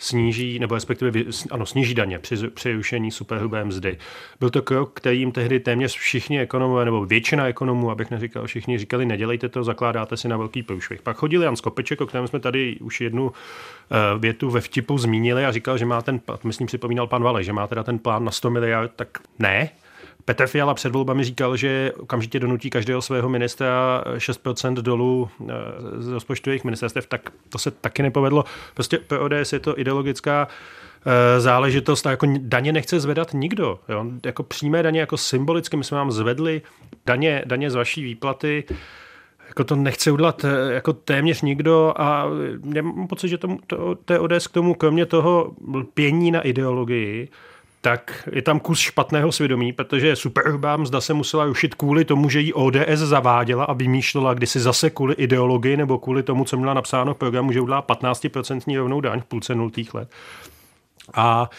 sníží, nebo respektive ano, sníží daně při přerušení superhrubé mzdy. Byl to krok, kterým tehdy téměř všichni ekonomové, nebo většina ekonomů, abych neříkal všichni, říkali, nedělejte to, zakládáte si na velký průšvih. Pak chodil Jan Skopeček, o kterém jsme tady už jednu eh, větu ve vtipu zmínili a říkal, že má ten, myslím, připomínal pan Vale, že má teda ten plán na 100 miliard, tak ne, Petr Fiala před volbami říkal, že okamžitě donutí každého svého ministra 6% dolů eh, z rozpočtových ministerstev, tak to se taky nepovedlo. Prostě pro ODS je to ideologická eh, záležitost a jako daně nechce zvedat nikdo. Jo? Jako přímé daně, jako symbolicky, my jsme vám zvedli daně, daně z vaší výplaty, jako to nechce udělat eh, jako téměř nikdo a já mám pocit, že to, to, to ODS k tomu, kromě toho pění na ideologii, tak je tam kus špatného svědomí, protože superhrubá mzda se musela rušit kvůli tomu, že ji ODS zaváděla a vymýšlela kdysi zase kvůli ideologii nebo kvůli tomu, co měla napsáno v programu, že udělá 15% rovnou daň v půlce nultých let. A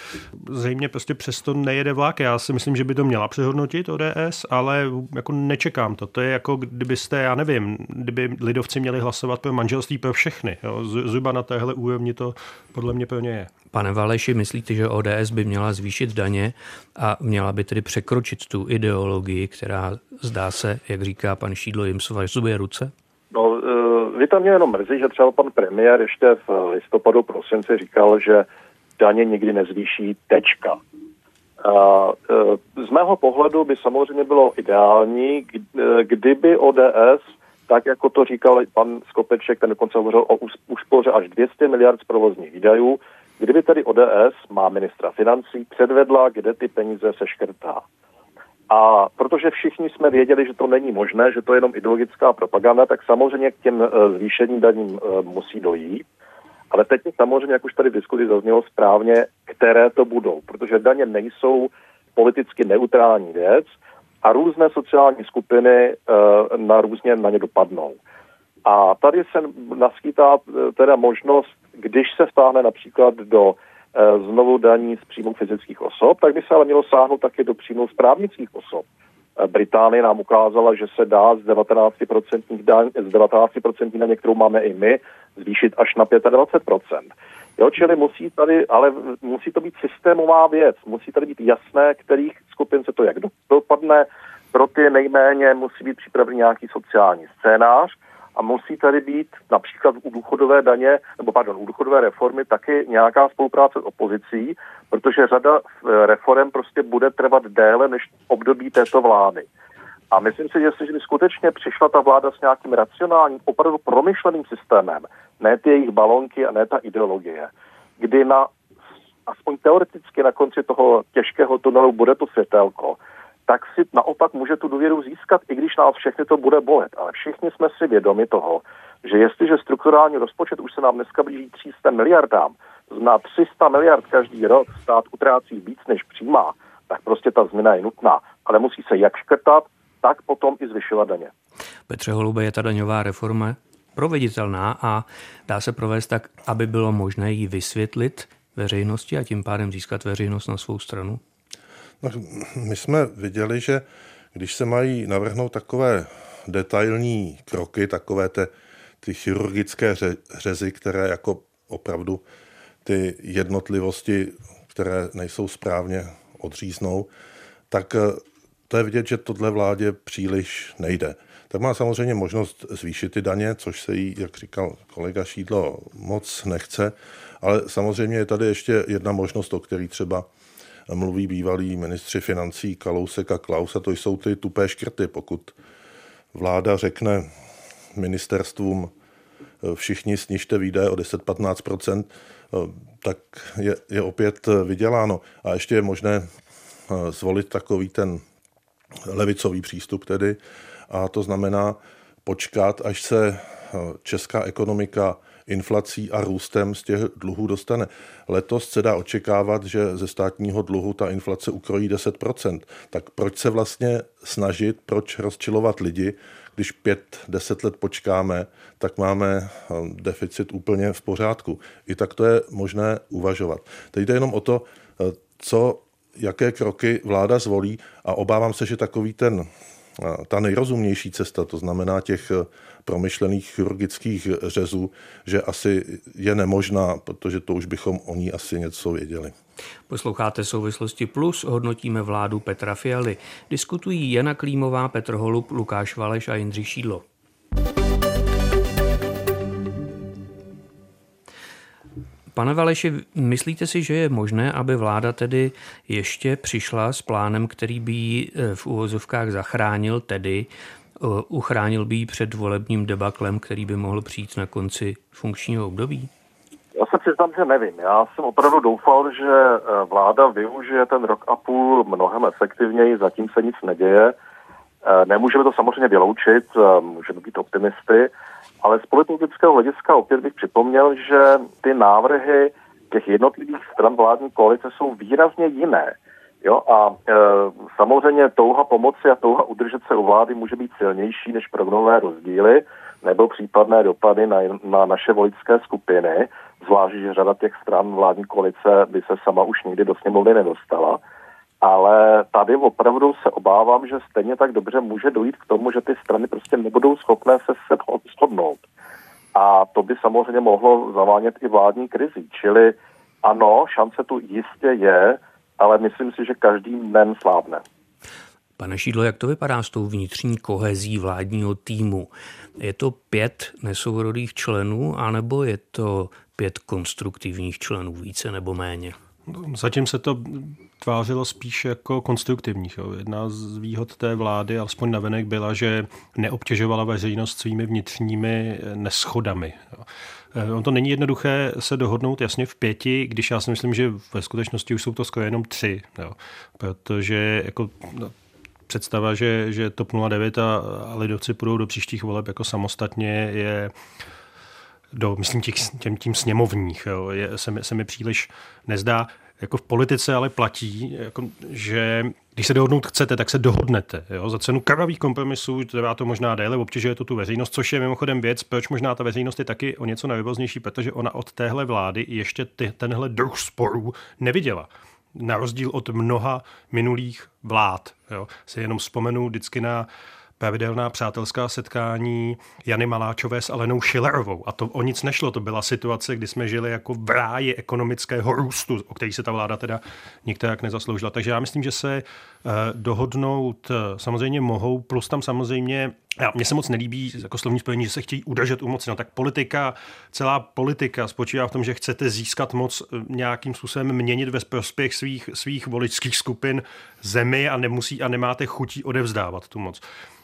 zřejmě prostě přesto nejede vlak. Já si myslím, že by to měla přehodnotit ODS, ale jako nečekám to. To je jako kdybyste, já nevím, kdyby lidovci měli hlasovat pro manželství pro všechny. Jo. Zhruba na téhle úrovni to podle mě pro ně je. Pane Valeši, myslíte, že ODS by měla zvýšit daně a měla by tedy překročit tu ideologii, která zdá se, jak říká pan Šídlo, jim svazuje ruce? No, eh, vy tam mě jenom mrzí, že třeba pan premiér ještě v listopadu prosinci říkal, že daně nikdy nezvýší tečka. E, z mého pohledu by samozřejmě bylo ideální, e, kdyby ODS, tak jako to říkal pan Skopeček, ten dokonce hovořil o úspoře až 200 miliard z provozních výdajů, kdyby tedy ODS, má ministra financí, předvedla, kde ty peníze se škrtá. A protože všichni jsme věděli, že to není možné, že to je jenom ideologická propaganda, tak samozřejmě k těm e, zvýšením daním musí dojít. Ale teď samozřejmě, jak už tady v diskuzi zaznělo správně, které to budou, protože daně nejsou politicky neutrální věc a různé sociální skupiny uh, na různě na ně dopadnou. A tady se naskýtá eh, teda možnost, když se stáhne například do uh, znovu daní z příjmu fyzických osob, tak by se ale mělo sáhnout také do příjmu z právnických osob. Británie nám ukázala, že se dá z 19% daň, z 19% daně, kterou máme i my, zvýšit až na 25%. Jo, čili musí tady, ale musí to být systémová věc, musí tady být jasné, kterých skupin se to jak dopadne, pro ty nejméně musí být připravený nějaký sociální scénář a musí tady být například u důchodové daně, nebo pardon, u důchodové reformy taky nějaká spolupráce s opozicí, protože řada reform prostě bude trvat déle než období této vlády. A myslím si, že jestliže by skutečně přišla ta vláda s nějakým racionálním, opravdu promyšleným systémem, ne ty jejich balonky a ne ta ideologie, kdy na aspoň teoreticky na konci toho těžkého tunelu bude to světelko, tak si naopak může tu důvěru získat, i když nás všechny to bude bolet. Ale všichni jsme si vědomi toho, že jestliže strukturální rozpočet už se nám dneska blíží 300 miliardám, na 300 miliard každý rok stát utrácí víc než přijímá, tak prostě ta změna je nutná. Ale musí se jak škrtat, tak potom i zvyšovat daně. Petře Holube, je ta daňová reforma proveditelná a dá se provést tak, aby bylo možné ji vysvětlit veřejnosti a tím pádem získat veřejnost na svou stranu? No, my jsme viděli, že když se mají navrhnout takové detailní kroky, takové te, ty chirurgické řezy, které jako opravdu ty jednotlivosti, které nejsou správně odříznou, tak to je vidět, že tohle vládě příliš nejde. Tak má samozřejmě možnost zvýšit ty daně, což se jí, jak říkal kolega Šídlo, moc nechce, ale samozřejmě je tady ještě jedna možnost, o který třeba mluví bývalí ministři financí Kalousek a Klaus, a to jsou ty tupé škrty. Pokud vláda řekne ministerstvům všichni snižte výdaje o 10-15%, tak je, je opět vyděláno. A ještě je možné zvolit takový ten levicový přístup tedy, a to znamená počkat, až se eh, česká ekonomika inflací a růstem z těch dluhů dostane. Letos se dá očekávat, že ze státního dluhu ta inflace ukrojí 10%. Tak proč se vlastně snažit, proč rozčilovat lidi, když 5-10 let počkáme, tak máme eh, deficit úplně v pořádku. I tak to je možné uvažovat. Teď jde jenom o to, eh, co jaké kroky vláda zvolí a obávám se, že takový ten, ta nejrozumnější cesta, to znamená těch e, promyšlených chirurgických řezů, že asi je nemožná, protože to už bychom o ní asi něco věděli. Posloucháte Souvislosti Plus, hodnotíme vládu Petra Fialy. Diskutují Jana Klímová, Petr Holub, Lukáš Valeš a Jindřich Šídlo. Pane Valeši, myslíte si, že je možné, aby vláda tedy ještě přišla s plánem, který by ji eh, v úvozovkách zachránil, tedy eh, uchránil by ji před volebním debaklem, který by mohl přijít na konci funkčního období? Já se přiznám, že nevím. Já jsem opravdu doufal, že eh, vláda využije ten rok a půl mnohem efektivněji, zatím se nic neděje. Nemůžeme to samozřejmě vyloučit, můžeme být optimisty, ale z politického hlediska opět bych připomněl, že ty návrhy těch jednotlivých stran vládní koalice jsou výrazně jiné. Jo, a e, samozřejmě touha pomoci a touha udržet se u vlády může být silnější než programové rozdíly nebo případné dopady na, na naše voličské skupiny, zvlášť, že řada těch stran vládní koalice by se sama už nikdy do sněmovny nedostala. Ale tady opravdu se obávám, že stejně tak dobře může dojít k tomu, že ty strany prostě nebudou schopné se shodnout. A to by samozřejmě mohlo zavánět i vládní krizi. Čili ano, šance tu jistě je, ale myslím si, že každý dnem slábne. Pane Šídlo, jak to vypadá s tou vnitřní kohezí vládního týmu? Je to pět nesourodých členů, anebo je to pět konstruktivních členů, více nebo méně? Zatím se to tvářilo spíš jako konstruktivních. Jo. Jedna z výhod té vlády, alespoň navenek, byla, že neobtěžovala veřejnost svými vnitřními neschodami. Jo. Eh, on to není jednoduché se dohodnout jasně v pěti, když já si myslím, že ve skutečnosti už jsou to skoro jenom tři. Jo. Protože jako, no, představa, že, že TOP 09 a, a lidovci půjdou do příštích voleb jako samostatně je do, myslím, těch, těm, tím sněmovních, jo, je, se, mi, se mi příliš nezdá. Jako v politice ale platí, jako, že když se dohodnout chcete, tak se dohodnete. Jo? Za cenu krvavých kompromisů trvá to možná déle, obtěžuje to tu veřejnost, což je mimochodem věc, proč možná ta veřejnost je taky o něco nervóznější, protože ona od téhle vlády ještě ty, tenhle druh sporů neviděla na rozdíl od mnoha minulých vlád. Jo. Si jenom vzpomenu vždycky na pravidelná přátelská setkání Jany Maláčové s Alenou Schillerovou. A to o nic nešlo. To byla situace, kdy jsme žili jako v ráji ekonomického růstu, o který se ta vláda teda některak nezasloužila. Takže já myslím, že se eh, dohodnout eh, samozřejmě mohou, plus tam samozřejmě já, mně se moc nelíbí jako slovní spojení, že se chtějí udržet u moci. No tak politika, celá politika spočívá v tom, že chcete získat moc eh, nějakým způsobem měnit ve prospěch svých, svých voličských skupin zemi a nemusí a nemáte chutí odevzdávat tu moc.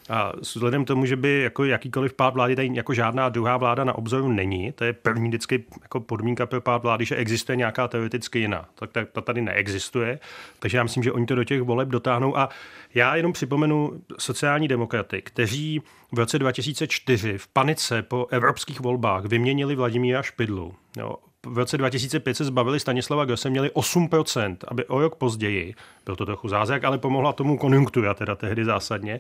A vzhledem k tomu, že by jako jakýkoliv pád vlády tady jako žádná druhá vláda na obzoru není, to je první vždycky jako podmínka pro pád vlády, že existuje nějaká teoreticky jiná. Tak ta tady neexistuje. Takže já myslím, že oni to do těch voleb dotáhnou. A já jenom připomenu sociální demokraty, kteří v roce 2004 v panice po evropských volbách vyměnili Vladimíra Špidlu. Jo, v roce 2005 se zbavili Stanislava Grosse, měli 8%, aby o rok později, byl to trochu zázrak, ale pomohla tomu konjunktura teda tehdy zásadně,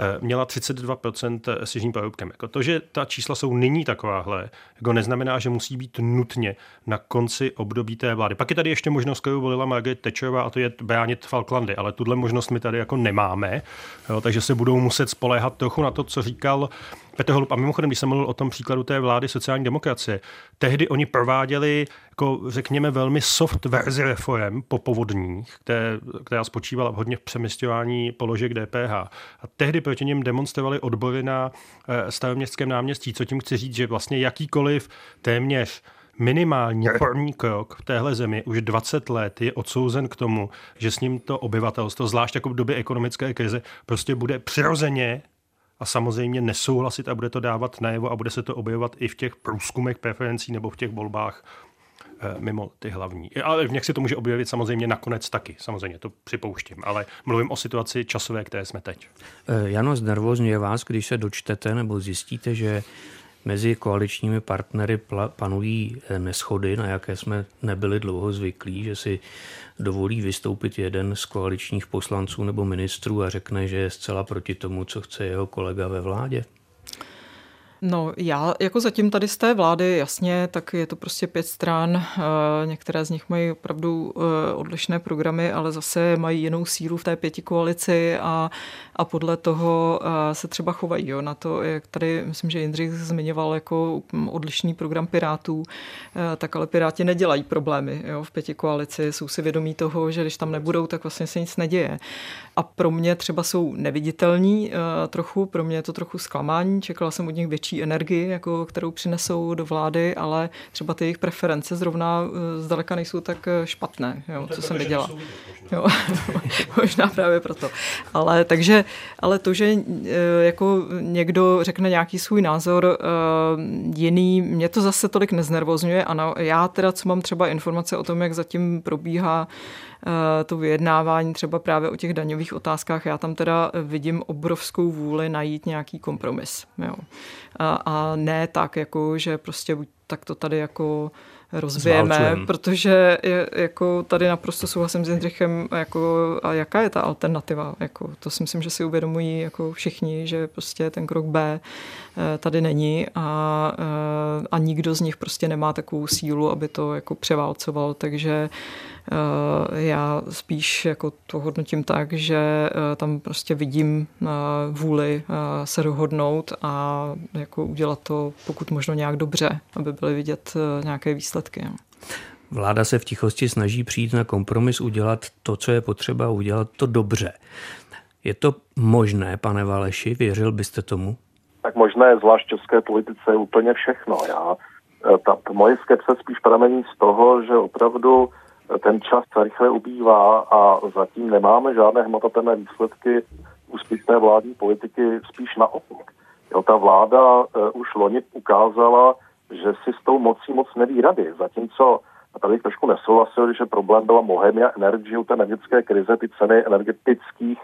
eh, měla 32% s jižním parubkem. Jako to, že ta čísla jsou nyní takováhle, jako neznamená, že musí být nutně na konci období té vlády. Pak je tady ještě možnost, kterou volila Margaret Thatcherová, a to je bránit Falklandy, ale tuhle možnost my tady jako nemáme, jo, takže se budou muset spoléhat trochu na to, co říkal Petr Holub, a mimochodem, když jsem mluvil o tom příkladu té vlády sociální demokracie, tehdy oni prováděli, jako řekněme, velmi soft verzi reform po povodních, které, která spočívala hodně v přemysťování položek DPH. A tehdy proti něm demonstrovali odbory na eh, staroměstském náměstí, co tím chci říct, že vlastně jakýkoliv téměř minimální reformní krok v téhle zemi už 20 let je odsouzen k tomu, že s ním to obyvatelstvo, zvlášť jako v době ekonomické krize, prostě bude přirozeně a samozřejmě nesouhlasit a bude to dávat najevo a bude se to objevovat i v těch průzkumech preferencí nebo v těch volbách eh, mimo ty hlavní. Ale v něch si to může objevit samozřejmě nakonec taky, samozřejmě to připouštím, ale mluvím o situaci časové, které jsme teď. Eh, Jano, znervozňuje vás, když se dočtete nebo zjistíte, že Mezi koaličními partnery panují eh, neschody, na jaké jsme nebyli dlouho zvyklí, že si dovolí vystoupit jeden z koaličních poslanců nebo ministrů a řekne, že je zcela proti tomu, co chce jeho kolega ve vládě? No já jako zatím tady z té vlády, jasně, tak je to prostě pět stran. Eh, některé z nich mají opravdu eh, odlišné programy, ale zase mají jinou sílu v té pěti koalici a, a podle toho eh, se třeba chovají. Jo. Na to, jak tady, myslím, že Jindřich zmiňoval jako odlišný program Pirátů, tak ale Piráti nedělají problémy jo, v pěti koalici. Jsou si vědomí toho, že když tam nebudou, tak vlastně se nic neděje. A pro mě třeba jsou neviditelní trochu, pro mě je to trochu zklamání. Čekala jsem od nich větší větší energii, jako, kterou přinesou do vlády, ale třeba ty jejich preference zrovna eh, zdaleka nejsou tak eh, špatné, jo, co jsem viděla. Jo, *laughs* možná právě proto. Ale, takže, ale to, že eh, jako někdo řekne nějaký svůj názor jiný, mě to zase tolik neznervozňuje. Ano, já teda, co mám třeba informace o tom, jak zatím probíhá to vyjednávání třeba právě o těch daňových otázkách, já tam teda vidím obrovskou vůli najít nějaký kompromis. Jo. A, a ne tak, jako, že prostě tak to tady jako rozbijeme, Zvalčujem. protože je, jako tady naprosto souhlasím s Jindřichem, jako, a jaká je ta alternativa? Jako, to si myslím, že si uvědomují jako všichni, že prostě ten krok B eh, tady není a, eh, a nikdo z nich prostě nemá takovou sílu, aby to jako převálcoval, takže Eh, já spíš jako to hodnotím tak, že eh, tam prostě vidím eh, vůli se dohodnout a jako udělat to pokud možno nějak dobře, aby byly vidět nějaké výsledky. Vláda se v tichosti snaží přijít na kompromis, udělat to, co je potřeba, udělat to dobře. Je to možné, pane Valeši? Věřil byste tomu? Tak možné, zvlášť české politice, je úplně všechno. Já, ta, ta moje skepse spíš pramení z toho, že opravdu ten čas rychle ubývá a zatím nemáme žádné hmatatelné výsledky úspěšné vládní politiky, spíš naopak. Jo, ta vláda uh, už loni ukázala, že si s tou mocí moc neví rady, zatímco a tady trošku nesouhlasil, že problém byla Mohemia Energy u té energetické krize, ty ceny energetických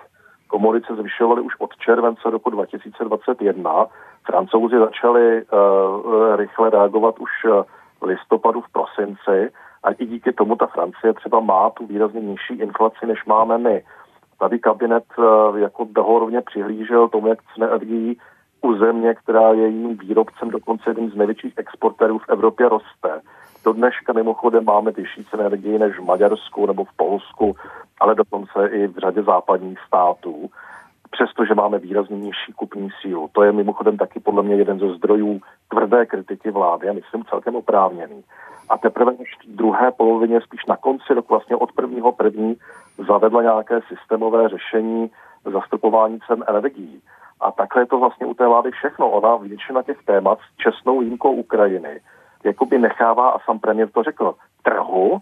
komodit se zvyšovaly už od července roku 2021. Francouzi začali uh, rychle reagovat už v listopadu, v prosinci a i díky tomu ta Francie třeba má tu výrazně nižší inflaci, než máme my. Tady kabinet eh, jako dohorovně přihlížel tomu, jak ceny energií u země, která je jím výrobcem, dokonce jedním z největších exportérů v Evropě roste. Do dneška mimochodem máme vyšší ceny energii než v Maďarsku nebo v Polsku, ale dokonce i v řadě západních států, přestože máme výrazně nižší kupní sílu. To je mimochodem taky podle mě jeden ze zdrojů tvrdé kritiky vlády a myslím celkem oprávněný a teprve v druhé polovině, spíš na konci roku, vlastně od prvního první, zavedla nějaké systémové řešení zastropování cen energií. A takhle je to vlastně u té vlády všechno. Ona většina těch témat s čestnou výjimkou Ukrajiny jakoby nechává, a sam premiér to řekl, trhu,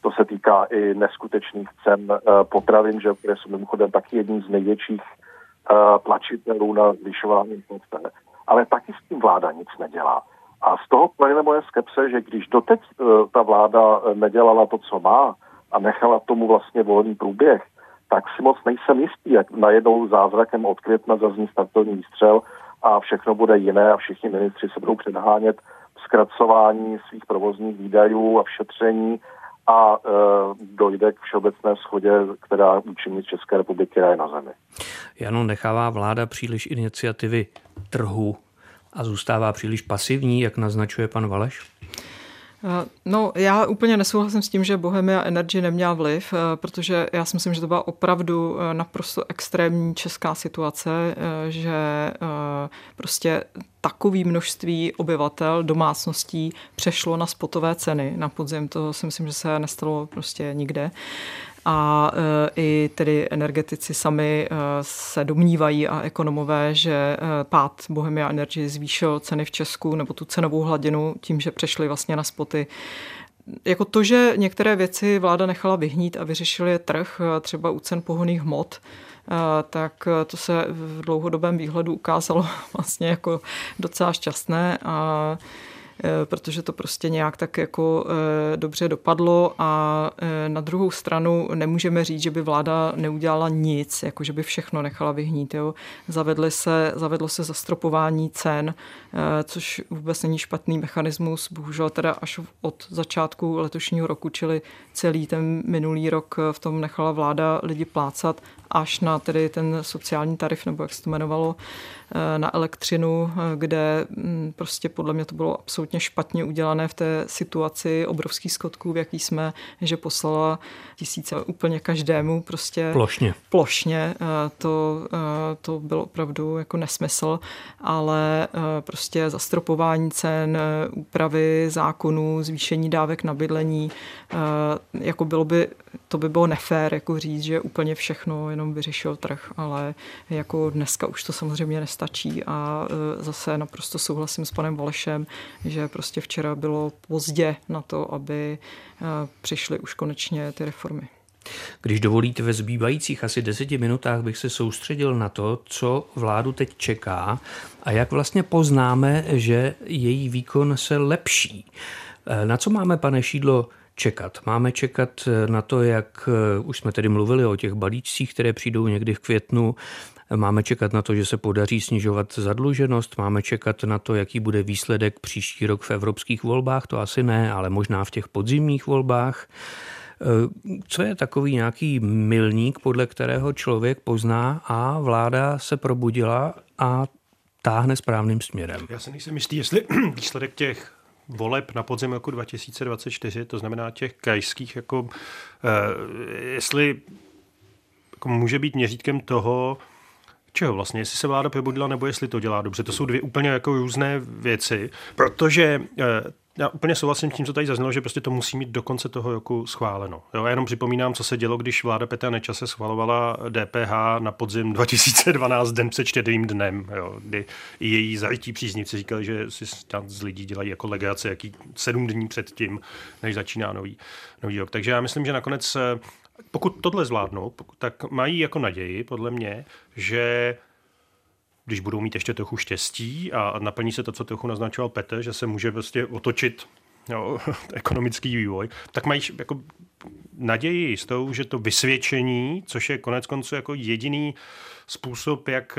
to se týká i neskutečných cen uh, potravin, že, které jsou mimochodem taky jedním z největších uh, tlačitelů na zvyšování inflace. Ale taky s tím vláda nic nedělá. A z toho plyne moje skepse, že když doteď uh, ta vláda nedělala to, co má a nechala tomu vlastně volný průběh, tak si moc nejsem jistý, jak najednou zázrakem od května zazní startovní výstřel a všechno bude jiné a všichni ministři se budou předhánět zkracování svých provozních výdajů a v šetření a e, dojde k všeobecné schodě, která účinní České republiky je na zemi. Jano, nechává vláda příliš iniciativy trhu a zůstává příliš pasivní, jak naznačuje pan Valeš? Eh, no, já úplně nesouhlasím s tím, že Bohemia Energy neměla vliv, eh, protože já si myslím, že to byla opravdu eh, naprosto extrémní česká situace, že prostě takové množství obyvatel, domácností přešlo na spotové ceny na podzim. To si myslím, že se nestalo prostě nikde a e, i tedy energetici sami e, se domnívají a ekonomové, že e, pád Bohemia Energy zvýšil ceny v Česku nebo tu cenovou hladinu tím, že přešli vlastně na spoty. Jako to, že některé věci vláda nechala vyhnít a vyřešili je trh, třeba u cen pohoných hmot, tak to se v dlouhodobém výhledu ukázalo *laughs* vlastně jako docela šťastné a protože to prostě nějak tak jako eh, dobře dopadlo a eh, na druhou stranu nemůžeme říct, že by vláda neudělala nic, jako že by všechno nechala vyhnít. Jo. Zavedly se, zavedlo se zastropování cen, což vůbec není špatný mechanismus, bohužel teda až od začátku letošního roku, čili celý ten minulý rok v tom nechala vláda lidi plácat až na tedy ten sociální tarif, nebo jak se to jmenovalo, Eh, na elektřinu, eh, kde mm, prostě podle mě to bylo absolutně špatně udělané v té situaci obrovských skotků, v jaký jsme, že poslala tisíce úplně každému prostě plošně. Plošně. Eh, to, to byl opravdu jako nesmysl, ale prostě zastropování cen, úpravy zákonů, zvýšení dávek na bydlení, jako bylo by, to by bylo nefér jako říct, že úplně všechno jenom vyřešil trh, ale jako dneska už to samozřejmě nestačí stačí a e, zase naprosto souhlasím s panem Valešem, že prostě včera bylo pozdě na to, aby e, přišly už konečně ty reformy. Když dovolíte, ve zbývajících asi deseti minutách bych se soustředil na to, co vládu teď čeká a jak vlastně poznáme, že její výkon se lepší. E, na co máme, pane Šídlo, čekat? Máme čekat na to, jak už jsme tedy mluvili o těch balíčcích, které přijdou někdy v květnu, Máme čekat na to, že se podaří snižovat zadluženost, máme čekat na to, jaký bude výsledek příští rok v evropských volbách, to asi ne, ale možná v těch podzimních volbách. Eh, co je takový nějaký milník, podle kterého člověk pozná a vláda se probudila a táhne správným směrem? Já se nejsem jistý, jestli *clears throat* výsledek těch voleb na podzim roku 2024, to znamená těch krajských, jako, eh, jestli jako může být měřítkem toho, čeho vlastně, jestli se vláda probudila nebo jestli to dělá dobře. To jsou dvě úplně jako různé věci, protože eh, já úplně souhlasím s tím, co tady zaznělo, že prostě to musí mít do konce toho roku schváleno. Jo, já jenom připomínám, co se dělo, když vláda Petra Nečase schvalovala DPH na podzim 2012 den před čtyřým dnem, jo, kdy i její zarytí příznivci říkali, že si z lidí dělají jako legace, jaký sedm dní před tím, než začíná nový, nový rok. Takže já myslím, že nakonec eh, pokud tohle zvládnou, tak mají jako naději, podle mě, že když budou mít ještě trochu štěstí a naplní se to, co trochu naznačoval Petr, že se může prostě otočit jo, *laughs* ekonomický vývoj, tak mají jako naději s tou, že to vysvědčení, což je konec konců jako jediný způsob, jak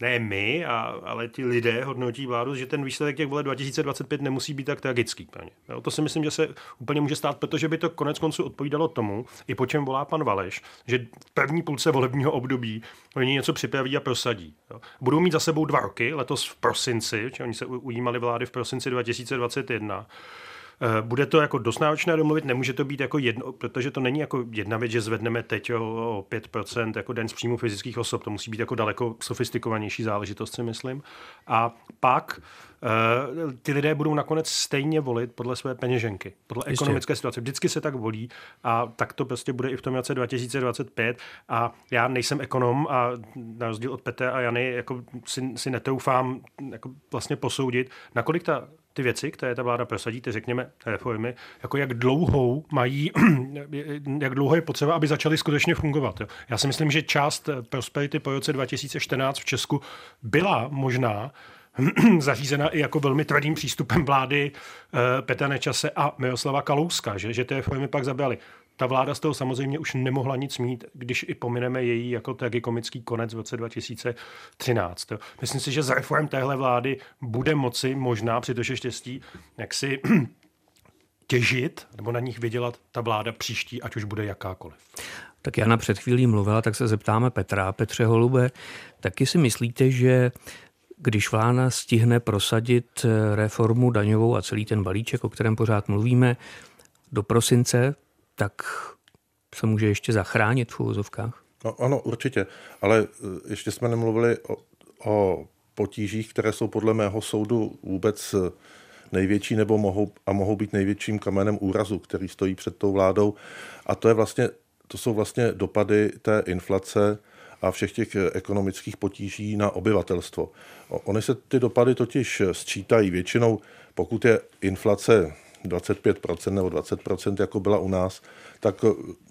ne my, a, ale ti lidé hodnotí vládu, že ten výsledek těch voleb 2025 nemusí být tak tragický. Jo, to si myslím, že se úplně může stát, protože by to konec konců odpovídalo tomu, i po čem volá pan Valeš, že v první půlce volebního období oni něco připraví a prosadí. Jo. Budou mít za sebou dva roky, letos v prosinci, oni se ujímali vlády v prosinci 2021, Eh, bude to jako dost náročné domluvit, nemůže to být jako jedno, protože to není jako jedna věc, že zvedneme teď o, 5% jako den z příjmu fyzických osob, to musí být jako daleko sofistikovanější záležitost, si myslím. A pak uh, ty lidé budou nakonec stejně volit podle své peněženky, podle Jistě. ekonomické situace. Vždycky se tak volí a tak to prostě bude i v tom roce 2025 a já nejsem ekonom a na rozdíl od Petra a Jany jako si, si netoufám jako vlastně posoudit, nakolik ta ty věci, které ta vláda prosadí, ty řekněme reformy, jako jak dlouhou mají, *clears throat* jak dlouho je potřeba, aby začaly skutečně fungovat. Jo. Já si myslím, že část prosperity po roce 2014 v Česku byla možná *clears throat* zařízena i jako velmi tvrdým přístupem vlády eh, Petra Nečase a Miroslava Kalouska, že, že ty reformy pak zabrali. Ta vláda z toho samozřejmě už nemohla nic mít, když i pomineme její jako tragikomický konec v roce 2013. Myslím si, že za reform téhle vlády bude moci možná při tože štěstí jak si *clears throat* těžit nebo na nich vydělat ta vláda příští, ať už bude jakákoliv. Tak Jana před chvílí mluvila, tak se zeptáme Petra. Petře Holube, taky si myslíte, že když vláda stihne prosadit reformu daňovou a celý ten balíček, o kterém pořád mluvíme, do prosince, tak se může ještě zachránit v úvozovkách? No, ano, určitě, ale e, ještě jsme nemluvili o, o potížích, které jsou podle mého soudu vůbec e, největší nebo mohou, a mohou být největším kamenem úrazu, který stojí před tou vládou. A to, je vlastně, to jsou vlastně dopady té inflace a všech těch e, ekonomických potíží na obyvatelstvo. Ony se ty dopady totiž sčítají většinou, pokud je inflace 25% nebo 20%, jako byla u nás, tak,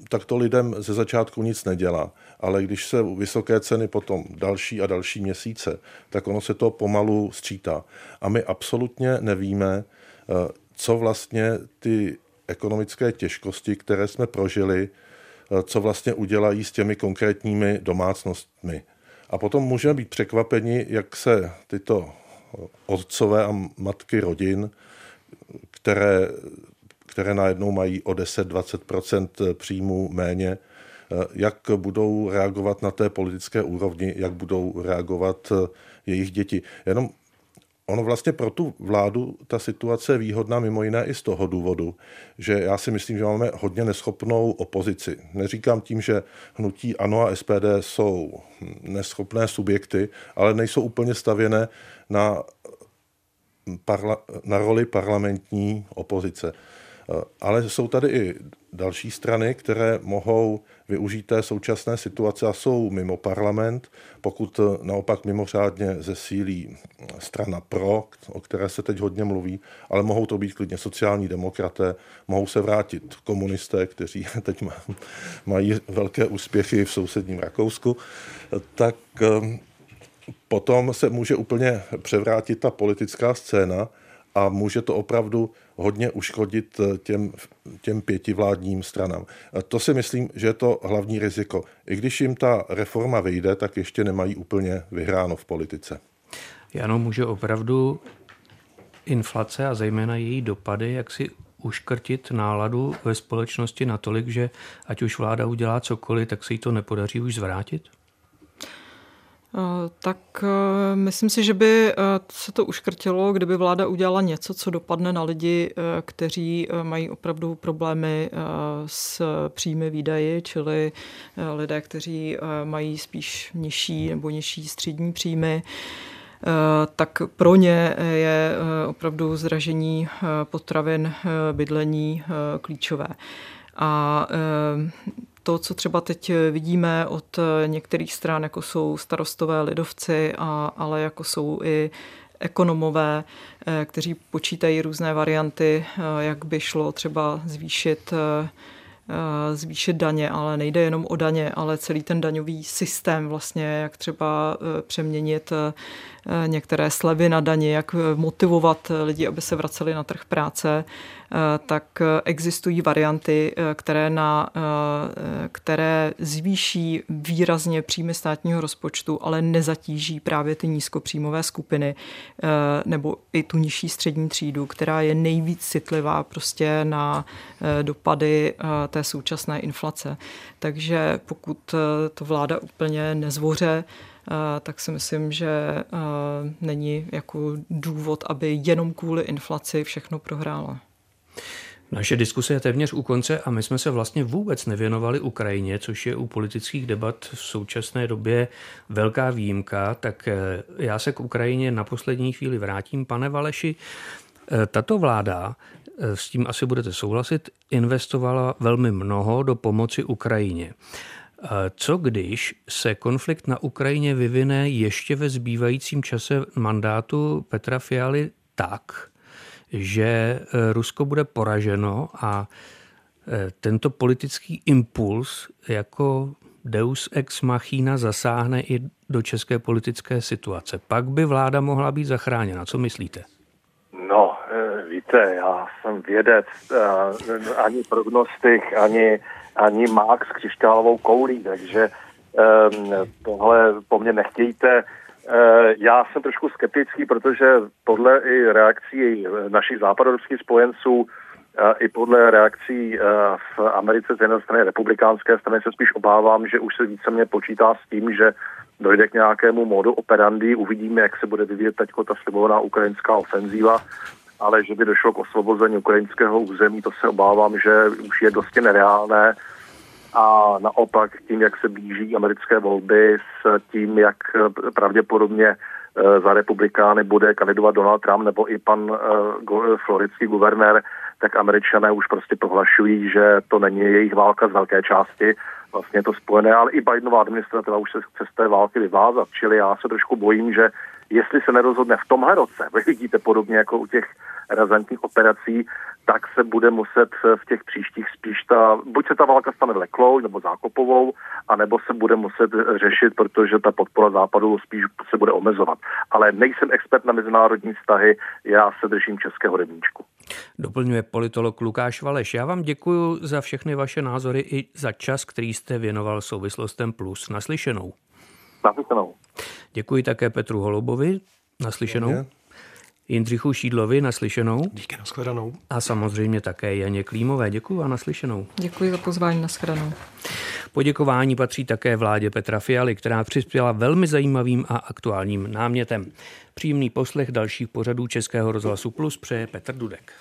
tak to lidem ze začátku nic nedělá. Ale když se vysoké ceny potom další a další měsíce, tak ono se to pomalu sčítá. A my absolutně nevíme, eh, co vlastně ty ekonomické těžkosti, které jsme prožili, eh, co vlastně udělají s těmi konkrétními domácnostmi. A potom můžeme být překvapeni, jak se tyto otcové a matky rodin které, které najednou mají o 10-20% příjmů méně, jak budou reagovat na té politické úrovni, jak budou reagovat jejich děti. Jenom Ono vlastně pro tu vládu ta situace je výhodná mimo jiné i z toho důvodu, že já si myslím, že máme hodně neschopnou opozici. Neříkám tím, že hnutí ANO a SPD jsou neschopné subjekty, ale nejsou úplně stavěné na parla, na roli parlamentní opozice. Eh, ale jsou tady i další strany, které mohou využít té současné situace a jsou mimo parlament, pokud naopak mimořádně zesílí strana PRO, o které se teď hodně mluví, ale mohou to být klidně sociální demokraté, mohou se vrátit komunisté, kteří *laughs* teď mají velké úspěchy v sousedním Rakousku, tak eh, potom se může úplně převrátit ta politická scéna a může to opravdu hodně uškodit těm, těm pěti vládním stranám. To si myslím, že je to hlavní riziko. I když jim ta reforma vyjde, tak ještě nemají úplně vyhráno v politice. Jano, může opravdu inflace a zejména její dopady, jak si uškrtit náladu ve společnosti natolik, že ať už vláda udělá cokoliv, tak se jí to nepodaří už zvrátit? Eh, tak eh, myslím si, že by eh, se to uškrtilo, kdyby vláda udělala něco, co dopadne na lidi, kteří mají opravdu problémy s příjmy výdaji, čili lidé, kteří mají spíš nižší nebo nižší střední příjmy tak pro ně je opravdu zražení potravin, bydlení klíčové. A to, co třeba teď vidíme od některých stran, jako jsou starostové lidovci, a, ale jako jsou i ekonomové, eh, kteří počítají různé varianty, eh, jak by šlo třeba zvýšit eh, zvýšit daně, ale nejde jenom o daně, ale celý ten daňový systém vlastně, jak třeba přeměnit některé slevy na daně, jak motivovat lidi, aby se vraceli na trh práce, Eh, tak existují varianty, eh, které, na, eh, které zvýší výrazně příjmy státního rozpočtu, ale nezatíží právě ty nízkopříjmové skupiny nebo i tu nižší střední třídu, která je nejvíc citlivá prostě na dopady té současné inflace. Takže pokud to vláda úplně nezvoře, tak si myslím, že není jako důvod, aby jenom kvůli inflaci všechno prohrála. Naše diskuse je téměř u konce a my jsme se vlastně vůbec nevěnovali Ukrajině, což je u politických debat v současné době velká výjimka. Tak eh, já se k Ukrajině na poslední chvíli vrátím. Pane Valeši, eh, tato vláda, eh, s tím asi budete souhlasit, investovala velmi mnoho do pomoci Ukrajině. Co když se konflikt na Ukrajině vyvine ještě ve zbývajícím čase mandátu Petra Fialy tak, že eh, Rusko bude poraženo a eh, tento politický impuls jako deus ex machina zasáhne i do české politické situace. Pak by vláda mohla být zachráněna. Co myslíte? No, eh, víte, já jsem vědec, ani prognostik, ani, ani mák s křišťálovou koulí, takže tohle po mně nechtějte. Eh, já jsem trošku skeptický, protože podle i reakcí našich západoevropských spojenců i podle reakcí v Americe z jedné strany republikánské strany se spíš obávám, že už se víceméně počítá s tím, že dojde k nějakému modu operandi, uvidíme, jak se bude vyvíjet teď ta slibovaná ukrajinská ofenzíva, ale že by došlo k osvobození ukrajinského území, to se obávám, že už je dosti nereálné. A naopak tím, jak se blíží americké volby, s tím, jak pravděpodobně eh, za republikány bude kandidovat Donald Trump nebo i pan uh, floridský guvernér, tak američané už prostě prohlašují, že to není jejich válka z velké části, vlastně to spojené, ale i Bidenová administrativa už se z té války vyvázat, čili já se trošku bojím, že jestli se nerozhodne v tomhle roce, *laughs* vy vidíte podobně jako u těch razantních operací, tak se bude muset v těch příštích spíš ta, buď se ta válka stane vleklou nebo zákopovou, anebo se bude muset řešit, protože ta podpora západu spíš se bude omezovat. Ale nejsem expert na mezinárodní vztahy, já se držím českého rybníčku. Doplňuje politolog Lukáš Valeš. Já vám děkuji za všechny vaše názory i za čas, který jste věnoval souvislostem plus. Naslyšenou. Naslyšenou. Děkuji také Petru Holobovi. Naslyšenou. Děkuji. Jindřichu Šídlovi naslyšenou. Díky, nashledanou. A samozřejmě také Janě Klímové. Děkuji a naslyšenou. Děkuji za pozvání, nashledanou. Poděkování patří také vládě Petra Fialy, která přispěla velmi zajímavým a aktuálním námětem. Příjemný poslech dalších pořadů Českého rozhlasu Plus přeje Petr Dudek.